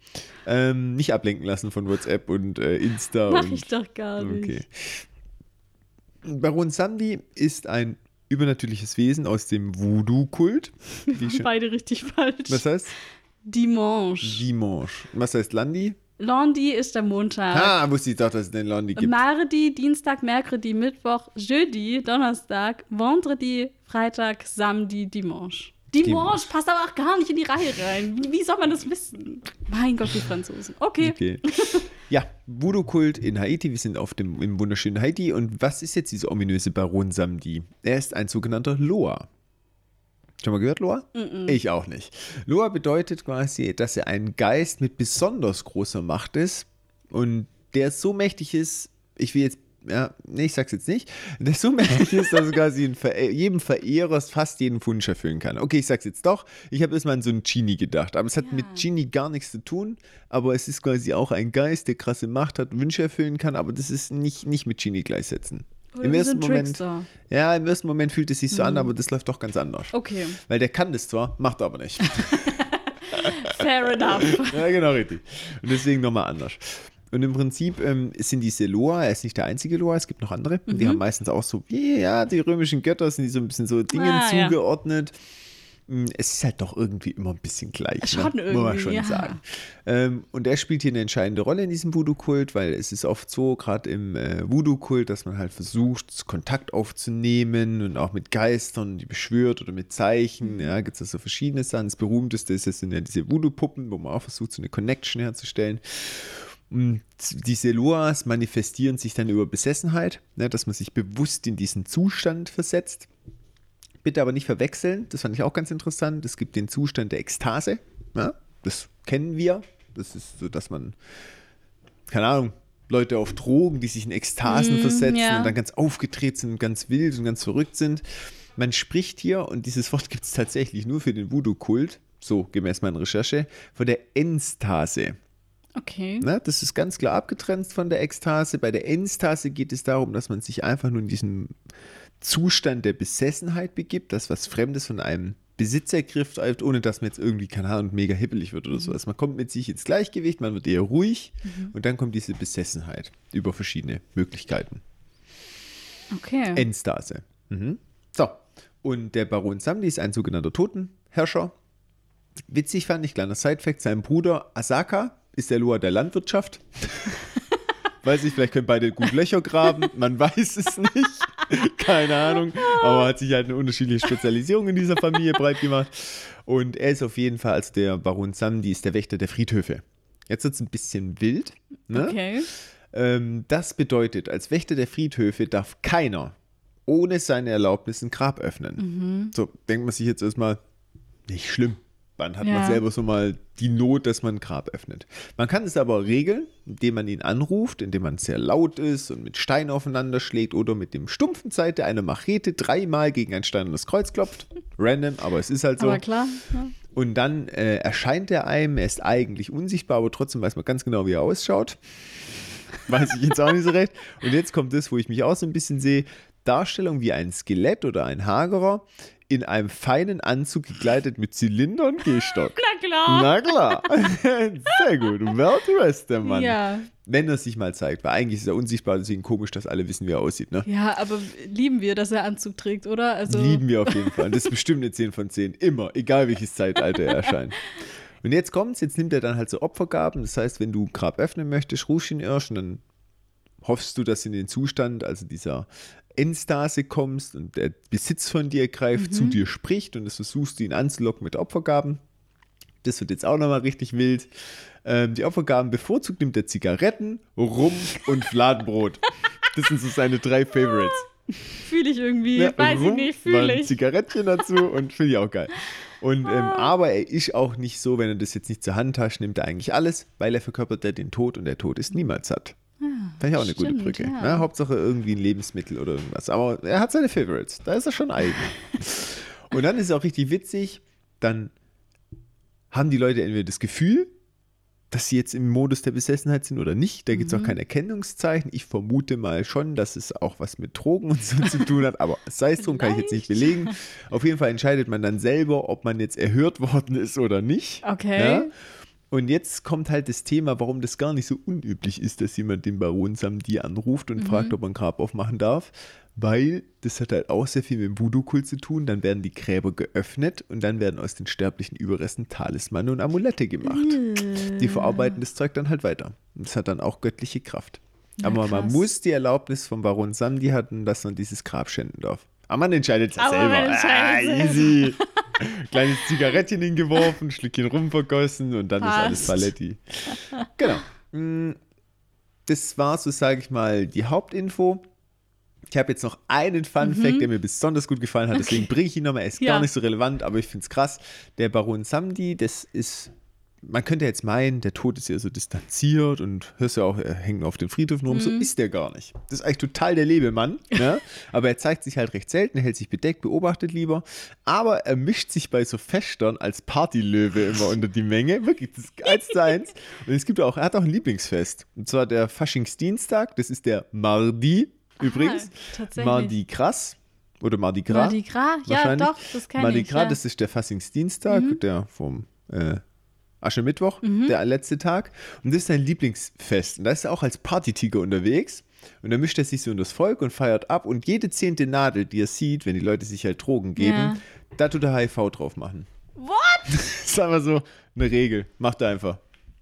Ähm, nicht ablenken lassen von WhatsApp und äh, Insta. Mach und, ich doch gar nicht. Okay. Baron Samdi ist ein übernatürliches Wesen aus dem Voodoo-Kult. Beide richtig falsch. Was heißt? Dimanche. Dimanche. Was heißt Landi? Lundi ist der Montag. Ah, wusste ich doch, dass es den Landi gibt. Mardi, Dienstag, Mercredi, Mittwoch, Jeudi, Donnerstag, Vendredi, Freitag, Samedi, Dimanche. Dimanche Dimanche. passt aber auch gar nicht in die Reihe rein. Wie, soll man das wissen? Mein Gott, die Franzosen. Okay. Okay. Ja, Voodoo-Kult in Haiti. Wir sind auf dem, im wunderschönen Haiti. Und was ist jetzt dieser ominöse Baron Samdi? Er ist ein sogenannter Loa. Schon mal gehört, Loa? Ich auch nicht. Loa bedeutet quasi, dass er ein Geist mit besonders großer Macht ist und der so mächtig ist, ich will jetzt, ja, nee, ich sag's jetzt nicht, der so mächtig ist, dass quasi in Vere jedem Verehrer fast jeden Wunsch erfüllen kann. Okay, ich sag's jetzt doch. Ich habe erstmal an so einen Genie gedacht, aber es hat Ja. mit Genie gar nichts zu tun, aber es ist quasi auch ein Geist, der krasse Macht hat, Wünsche erfüllen kann, aber das ist nicht, nicht mit Genie gleichsetzen. Oder Im ersten Moment, ja, im ersten Moment fühlt es sich so an, aber das läuft doch ganz anders. Okay, Weil der kann das zwar, macht er aber nicht. fair enough. ja, genau, richtig. Und deswegen nochmal anders. Und im Prinzip ähm, sind diese Loa, er ist nicht der einzige Loa, es gibt noch andere. Mhm. Die haben meistens auch so, ja, die römischen Götter sind die so ein bisschen so Dingen Ah, ja. zugeordnet. Mm, Es ist halt doch irgendwie immer ein bisschen gleich. Schon ne? Muss man irgendwie, schon ja. sagen. Ähm, und er spielt hier eine entscheidende Rolle in diesem Voodoo-Kult, weil es ist oft so, gerade im äh, Voodoo-Kult, dass man halt versucht, Kontakt aufzunehmen und auch mit Geistern, die beschwört oder mit Mhm. Zeichen. Ja, gibt es so verschiedene Sachen. Das berühmteste ist, das sind ja diese Voodoo-Puppen, wo man auch versucht, so eine Connection herzustellen. Und diese Loas manifestieren sich dann über Besessenheit, ne, dass man sich bewusst in diesen Zustand versetzt. Bitte aber nicht verwechseln, das fand ich auch ganz interessant. Es gibt den Zustand der Ekstase. Ja, das kennen wir. Das ist so, dass man, keine Ahnung, Leute auf Drogen, die sich in Ekstasen Mm, versetzen ja. und dann ganz aufgedreht sind und ganz wild und ganz verrückt sind. Man spricht hier, und dieses Wort gibt es tatsächlich nur für den Voodoo-Kult, so gemäß meiner Recherche, von der Enstase. Okay. Ne? Das ist ganz klar abgetrennt von der Ekstase. Bei der Enstase geht es darum, dass man sich einfach nur in diesen Zustand der Besessenheit begibt, dass was Fremdes von einem Besitz ergriff, ohne dass man jetzt irgendwie, keine Ahnung, mega hippelig wird oder sowas. Man kommt mit sich ins Gleichgewicht, man wird eher ruhig und dann kommt diese Besessenheit über verschiedene Möglichkeiten. Okay. Endstase. Mhm. So, und der Baron Samdi ist ein sogenannter Totenherrscher. Witzig fand ich, kleiner Sidefact, sein Bruder Asaka ist der Loa der Landwirtschaft. Weiß ich, vielleicht können beide gut Löcher graben, man weiß es nicht. Keine Ahnung. Aber hat sich halt eine unterschiedliche Spezialisierung in dieser Familie breit gemacht. Und er ist auf jeden Fall, als der Baron Samdi, ist der Wächter der Friedhöfe. Jetzt wird es ein bisschen wild. Ne? Okay. Ähm, das bedeutet, als Wächter der Friedhöfe darf keiner ohne seine Erlaubnis ein Grab öffnen. So denkt man sich jetzt erstmal, nicht schlimm. Wann hat man Ja. selber so mal die Not, dass man ein Grab öffnet? Man kann es aber regeln, indem man ihn anruft, indem man sehr laut ist und mit Steinen aufeinander schlägt oder mit dem stumpfen Seite einer Machete dreimal gegen ein steinernes Kreuz klopft. Random, aber es ist halt so. Aber klar. Ja. Und dann äh, erscheint er einem, er ist eigentlich unsichtbar, aber trotzdem weiß man ganz genau, wie er ausschaut. Weiß ich jetzt auch nicht so recht. Und jetzt kommt das, wo ich mich auch so ein bisschen sehe. Darstellung wie ein Skelett oder ein Hagerer in einem feinen Anzug gekleidet mit Zylinder und Gehstock. Na klar. Na klar. Sehr gut. Well dressed, der Mann. Ja. Wenn er sich mal zeigt, weil eigentlich ist er unsichtbar, deswegen komisch, dass alle wissen, wie er aussieht. Ne? Ja, aber lieben wir, dass er Anzug trägt, oder? Also, Lieben wir auf jeden Fall. Und das ist bestimmt eine 10 von 10. Immer, egal welches Zeitalter er erscheint. Und jetzt kommt's, jetzt nimmt er dann halt so Opfergaben. Das heißt, wenn du Grab öffnen möchtest, rufst ihn erst und dann hoffst du, dass du in den Zustand, also dieser Endstase kommst und der Besitz von dir greift, zu dir spricht und das versuchst du ihn anzulocken mit Opfergaben. Das wird jetzt auch nochmal richtig wild. Ähm, die Opfergaben bevorzugt nimmt er Zigaretten, Rum und Fladenbrot. Das sind so seine drei Favorites. Fühle ich irgendwie. Ja, Weiß ich rum, nicht, mal fühle ein ich. Zigarettchen dazu und finde ich auch geil. Und, ähm, aber er ist auch nicht so, wenn er das jetzt nicht zur Handtasche nimmt, er eigentlich alles, weil er verkörpert ja den Tod und der Tod ist niemals satt. Fand ich auch eine gute stimmt, Brücke. ja. Ne? Hauptsache irgendwie ein Lebensmittel oder irgendwas. Aber er hat seine Favorites. Da ist er schon eigen. und dann ist es auch richtig witzig, dann haben die Leute entweder das Gefühl, dass sie jetzt im Modus der Besessenheit sind oder nicht. Da gibt es auch kein Erkennungszeichen. Ich vermute mal schon, dass es auch was mit Drogen und so zu tun hat, aber sei es drum, kann ich jetzt nicht belegen. Auf jeden Fall entscheidet man dann selber, ob man jetzt erhört worden ist oder nicht. Okay. Ja? Und jetzt kommt halt das Thema, warum das gar nicht so unüblich ist, dass jemand den Baron Samdi anruft und fragt, ob er ein Grab aufmachen darf. Weil das hat halt auch sehr viel mit dem Voodoo-Kult zu tun. Dann werden die Gräber geöffnet und dann werden aus den sterblichen Überresten Talismane und Amulette gemacht. Die verarbeiten das Zeug dann halt weiter. Und das hat dann auch göttliche Kraft. Ja, Aber man krass. muss die Erlaubnis vom Baron Samdi hatten, dass man dieses Grab schänden darf. Aber man entscheidet es ja selber. man entscheidet ah, easy. Kleines Zigarettchen hingeworfen, Schlückchen rumvergossen und dann ist alles Passt. Paletti. Genau. Mm, Das war so, sage ich mal, die Hauptinfo. Ich habe jetzt noch einen Fun Fact, der mir besonders gut gefallen hat, deswegen bringe ich ihn nochmal. Er ist Mhm. Ja. gar nicht so relevant, aber ich finde es krass. Der Baron Samdi, das ist, man könnte jetzt meinen, der Tod ist ja so distanziert und hörst ja auch, er hängt auf den Friedhöfen rum. So Mhm. ist der gar nicht. Das ist eigentlich total der Lebemann. Ne? aber er zeigt sich halt recht selten, er hält sich bedeckt, beobachtet lieber. Aber er mischt sich bei so Festern als Partylöwe immer unter die Menge. Wirklich, das ist eins zu eins. Und es gibt auch, er hat auch ein Lieblingsfest. Und zwar der Faschingsdienstag, das ist der Mardi übrigens. tatsächlich. Mardi Gras oder Mardi Gras. Mardi Gras? Ja, doch, das kenne Mardi ich, Gras, ja. das ist der Faschingsdienstag, der vom äh, Aschermittwoch, Mhm. der letzte Tag. Und das ist sein Lieblingsfest. Und da ist er auch als Partytiger unterwegs. Und da mischt er sich so in das Volk und feiert ab. Und jede zehnte Nadel, die er sieht, wenn die Leute sich halt Drogen geben, Ja. da tut er HIV drauf machen. What? Das ist einfach so eine Regel. Macht er einfach.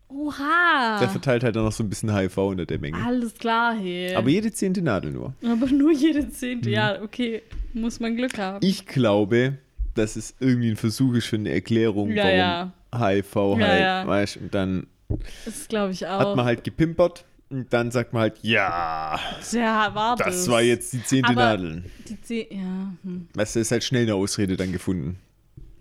Oha. Der verteilt halt dann noch so ein bisschen HIV unter der Menge. Alles klar, hey. Aber jede zehnte Nadel nur. Aber nur jede Zehnte. Ja, okay. Muss man Glück haben. Mhm. Ich glaube, dass es irgendwie ein Versuch ist für eine Erklärung, Ja, warum ja. HIV Ja, halt, ja. weißt und dann Das glaube ich auch. Hat man halt gepimpert und dann sagt man halt, ja, ja, war das. das war jetzt die zehnte Aber- Nadel. Die Ze ja. Hm. Weißt du, ist halt schnell eine Ausrede dann gefunden.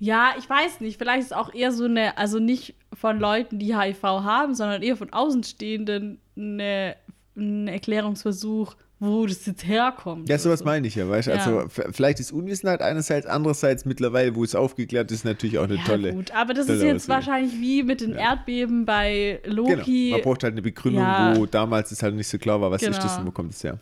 ja, ich weiß nicht. Vielleicht ist es auch eher so eine, also nicht von Leuten, die HIV haben, sondern eher von Außenstehenden eine, ein Erklärungsversuch, wo das jetzt herkommt. Ja, sowas so. meine ich ja, weißt du? Ja. Also vielleicht ist Unwissenheit einerseits, andererseits mittlerweile, wo es aufgeklärt ist, natürlich auch eine Ja, tolle. gut, aber das ist jetzt wahrscheinlich wie mit den Erdbeben bei Genau. Loki. Man braucht halt eine Begründung, Ja. wo damals es halt nicht so klar war, was ist das Genau. und wo kommt es her.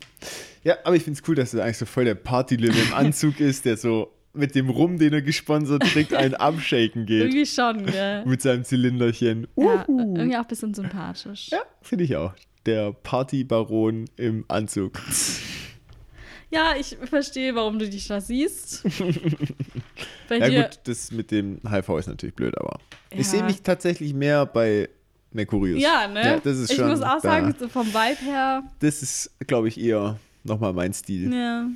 Ja, aber ich finde es cool, dass er eigentlich so voll der Partylille im Anzug ist, der so mit dem Rum, den er gesponsert kriegt, einen abshaken geht. Irgendwie schon, gell? mit seinem Zylinderchen. Ja, Uhu. irgendwie auch ein bisschen sympathisch. Ja, finde ich auch. Der Partybaron im Anzug. Ja, ich verstehe, warum du dich da siehst. Bei Ja dir, gut, das mit dem HIV ist natürlich blöd, aber Ja. ich sehe mich tatsächlich mehr bei Mercurius. ja, ne? Ja, das ist ich schon, muss auch da- sagen, so vom Vibe her, Das ist, glaube ich, eher nochmal mein Stil. ja,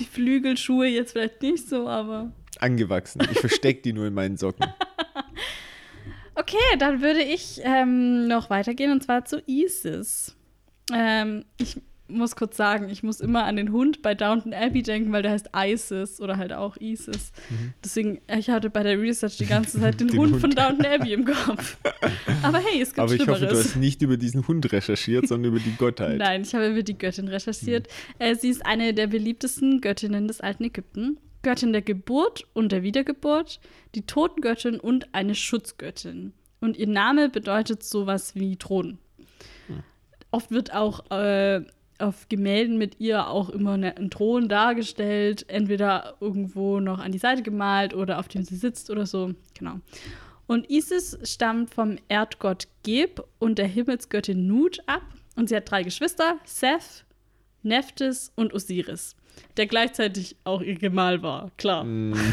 die Flügelschuhe jetzt vielleicht nicht so, aber Angewachsen. Ich verstecke die nur in meinen Socken. Okay, dann würde ich ähm, noch weitergehen und zwar zu Isis. Ähm, ich muss kurz sagen, ich muss immer an den Hund bei Downton Abbey denken, weil der heißt Isis oder halt auch Isis. Deswegen, ich hatte bei der Research die ganze Zeit den, Mhm. Den Hund, Hund. von Downton Abbey im Kopf. Aber hey, es gibt Aber ich hoffe, du Schlimmeres. hast nicht über diesen Hund recherchiert, sondern über die Gottheit. Nein, ich habe über die Göttin recherchiert. Äh, sie ist eine der beliebtesten Göttinnen des alten Ägypten. Göttin der Geburt und der Wiedergeburt, die Totengöttin und eine Schutzgöttin. Und ihr Name bedeutet sowas wie Thron. Oft wird auch äh, auf Gemälden mit ihr auch immer ne, ein Thron dargestellt, entweder irgendwo noch an die Seite gemalt oder auf dem sie sitzt oder so. Genau. Und Isis stammt vom Erdgott Geb und der Himmelsgöttin Nut ab. Und sie hat drei Geschwister, Seth, Nephthys und Osiris, der gleichzeitig auch ihr Gemahl war. Klar.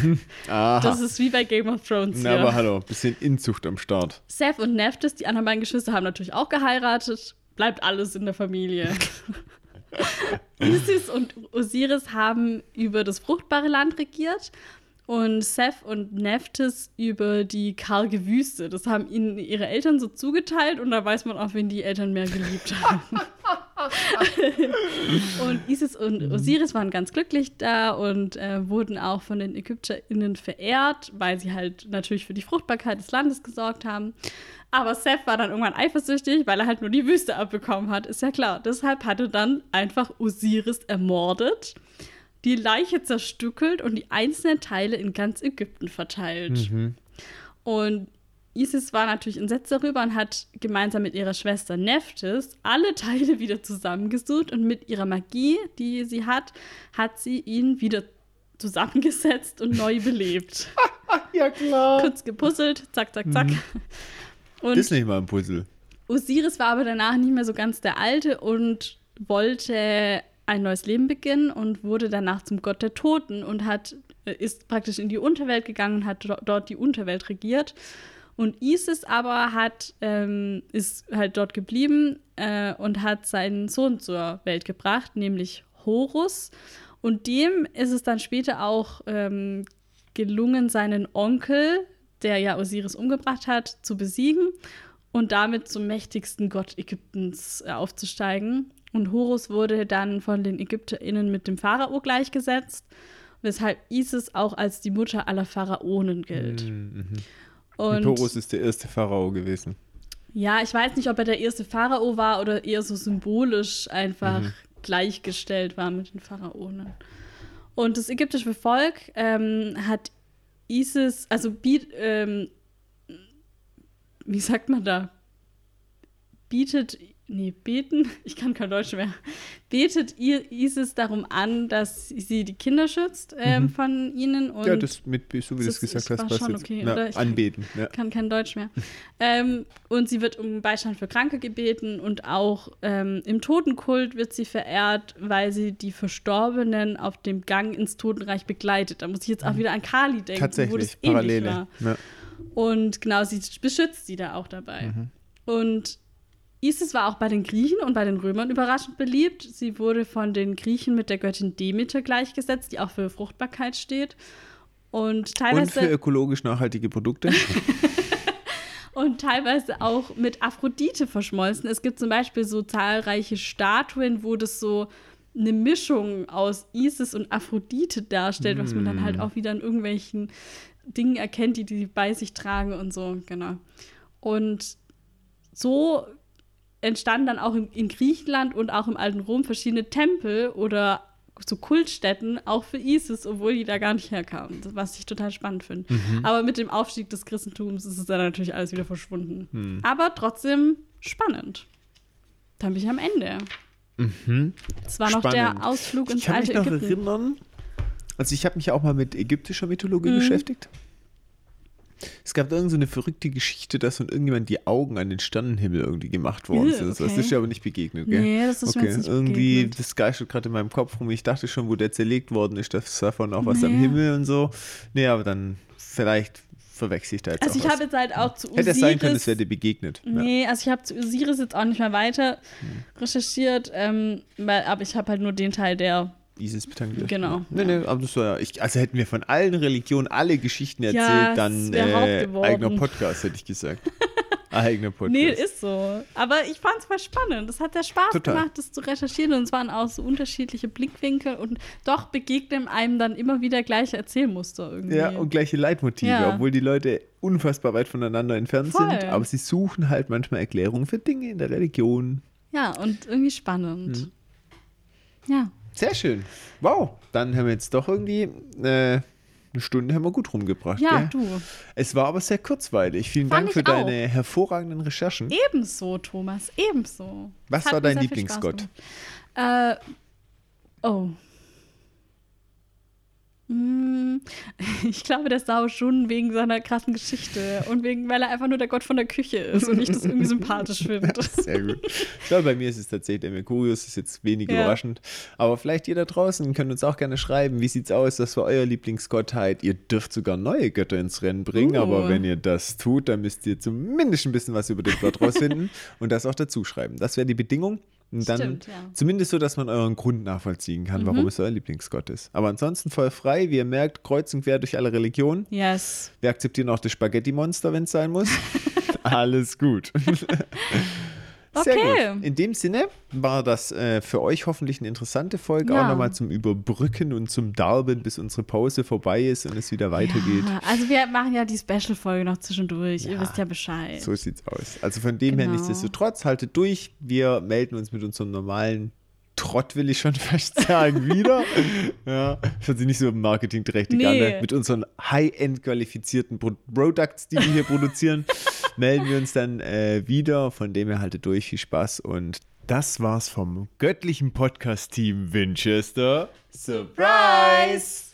Aha. Das ist wie bei Game of Thrones Na, hier. aber hallo, bisschen Inzucht am Start. Seth und Nephthys, die anderen beiden Geschwister, haben natürlich auch geheiratet. Bleibt alles in der Familie. Isis und Osiris haben über das fruchtbare Land regiert und Seth und Nephthys über die karge Wüste. Das haben ihnen ihre Eltern so zugeteilt und da weiß man auch, wen die Eltern mehr geliebt haben. und Isis und Osiris waren ganz glücklich da und äh, wurden auch von den ÄgypterInnen verehrt, weil sie halt natürlich für die Fruchtbarkeit des Landes gesorgt haben. Aber Seth war dann irgendwann eifersüchtig, weil er halt nur die Wüste abbekommen hat. Ist ja klar. Deshalb hat er dann einfach Osiris ermordet, die Leiche zerstückelt und die einzelnen Teile in ganz Ägypten verteilt. Und Isis war natürlich entsetzt darüber und hat gemeinsam mit ihrer Schwester Nephthys alle Teile wieder zusammengesucht und mit ihrer Magie, die sie hat, hat sie ihn wieder zusammengesetzt und neu belebt. Ja, klar. Kurz gepuzzelt, zack, zack, zack. Und Das ist nicht mal ein Puzzle. Osiris war aber danach nicht mehr so ganz der Alte und wollte ein neues Leben beginnen und wurde danach zum Gott der Toten und hat, äh, ist praktisch in die Unterwelt gegangen und hat do- dort die Unterwelt regiert. Und Isis aber hat, ähm, ist halt dort geblieben äh, und hat seinen Sohn zur Welt gebracht, nämlich Horus. Und dem ist es dann später auch ähm, gelungen, seinen Onkel, der ja Osiris umgebracht hat, zu besiegen und damit zum mächtigsten Gott Ägyptens äh, aufzusteigen. Und Horus wurde dann von den ÄgypterInnen mit dem Pharao gleichgesetzt, weshalb Isis auch als die Mutter aller Pharaonen gilt. Und Und Horus ist der erste Pharao gewesen. ja, ich weiß nicht, ob er der erste Pharao war oder eher so symbolisch einfach gleichgestellt war mit den Pharaonen. Und das ägyptische Volk ähm, hat Isis, also biet, ähm, wie sagt man da? Bietet, nee, beten, ich kann kein Deutsch mehr, betet ihr Isis darum an, dass sie die Kinder schützt ähm, von ihnen. Und ja, das mit, so wie du es gesagt hast, passt schon jetzt. okay, Na? Ich- anbeten. Ja. kann kein Deutsch mehr. ähm, und sie wird um Beistand für Kranke gebeten und auch ähm, im Totenkult wird sie verehrt, weil sie die Verstorbenen auf dem Gang ins Totenreich begleitet. Da muss ich jetzt auch wieder an Kali denken, wo das Mhm. Tatsächlich, ähnlich Parallele. war. Ja. Und genau, sie beschützt sie da auch dabei. Mhm. Und Isis war auch bei den Griechen und bei den Römern überraschend beliebt. Sie wurde von den Griechen mit der Göttin Demeter gleichgesetzt, die auch für Fruchtbarkeit steht. Und Und teilweise für ökologisch nachhaltige Produkte. und teilweise auch mit Aphrodite verschmolzen. Es gibt zum Beispiel so zahlreiche Statuen, wo das so eine Mischung aus Isis und Aphrodite darstellt, was man dann halt Mm. auch wieder in irgendwelchen Dingen erkennt, die die bei sich tragen und so, genau. Und so entstanden dann auch in, in Griechenland und auch im alten Rom verschiedene Tempel oder so Kultstätten auch für Isis, obwohl die da gar nicht herkamen, was ich total spannend finde. Mhm. Aber mit dem Aufstieg des Christentums ist es dann natürlich alles wieder verschwunden. Hm. Aber trotzdem spannend. Dann bin ich am Ende. Es war noch Mhm. Spannend. der Ausflug ins Ich kann mich alte noch Ägypten. erinnern, also ich habe mich auch mal mit ägyptischer Mythologie Mhm. beschäftigt. Es gab da irgend so eine verrückte Geschichte, dass von irgendjemand die Augen an den Sternenhimmel irgendwie gemacht worden sind. Das okay. ist dir aber nicht begegnet, gell? Nee, das ist mir okay. jetzt nicht irgendwie, begegnet. das geistert gerade in meinem Kopf rum. Ich dachte schon, wo der zerlegt worden ist, dass davon auch was am Nee. Himmel und so. Nee, aber dann vielleicht verwechsel ich da jetzt Also auch ich habe jetzt halt auch zu Hätte es sein können, es wäre dir begegnet. Ja. Nee, also ich habe zu Osiris jetzt auch nicht mehr weiter recherchiert, ähm, weil, aber ich habe halt nur den Teil, der. Isis betankt. Genau, Nee, nee, aber das war ja, ich, also hätten wir von allen Religionen alle Geschichten erzählt, Ja, dann äh, eigener Podcast, hätte ich gesagt. eigener Podcast. Nee, ist so. Aber ich fand es voll spannend. Es hat sehr Spaß Total. gemacht, das zu recherchieren. Und es waren auch so unterschiedliche Blickwinkel. Und doch begegnen einem dann immer wieder gleiche Erzählmuster irgendwie. Ja, und gleiche Leitmotive, Ja. obwohl die Leute unfassbar weit voneinander entfernt Voll. sind, aber sie suchen halt manchmal Erklärungen für Dinge in der Religion. ja, und irgendwie spannend. Hm. Ja. Sehr schön. Wow, dann haben wir jetzt doch irgendwie äh, eine Stunde haben wir gut rumgebracht. Ja, gell? du. Es war aber sehr kurzweilig. Vielen Fand Dank für auch. deine hervorragenden Recherchen. Ebenso, Thomas. Ebenso. Was war dein Lieblingsgott? Äh, oh. Hm, Ich glaube, der Sau schon wegen seiner krassen Geschichte und wegen, weil er einfach nur der Gott von der Küche ist und ich das irgendwie sympathisch finde. Sehr gut. Ich glaube, bei mir ist es tatsächlich der Mercurius, ist jetzt wenig Ja. überraschend. Aber vielleicht ihr da draußen könnt uns auch gerne schreiben, wie sieht's aus, was war euer Lieblingsgottheit? Ihr dürft sogar neue Götter ins Rennen bringen, Uh. aber wenn ihr das tut, dann müsst ihr zumindest ein bisschen was über den Gott rausfinden und das auch dazu schreiben. Das wäre die Bedingung. Und dann Stimmt, ja. Mhm. zumindest so, dass man euren Grund nachvollziehen kann, warum es euer Lieblingsgott ist. Aber ansonsten voll frei, wie ihr merkt, kreuz und quer durch alle Religionen. Yes. Wir akzeptieren auch das Spaghetti-Monster, wenn es sein muss. Alles gut. Sehr Okay. gut. In dem Sinne war das äh, für euch hoffentlich eine interessante Folge, Ja. auch nochmal zum Überbrücken und zum Darben, bis unsere Pause vorbei ist und es wieder weitergeht. Ja, also wir machen ja die Special-Folge noch zwischendurch. Ihr Ja, wisst ja Bescheid. So sieht's aus. Also von dem her Genau. nichtsdestotrotz, haltet durch. Wir melden uns mit unserem normalen Trott, will ich schon fast sagen, wieder. ja, das hört sich nicht so marketingträchtig an. Nee. Ne? Mit unseren high-end qualifizierten Pro Products, die wir hier produzieren, melden wir uns dann äh, wieder. Von dem her haltet durch. Viel Spaß und das war's vom göttlichen Podcast-Team Winchester. Surprise!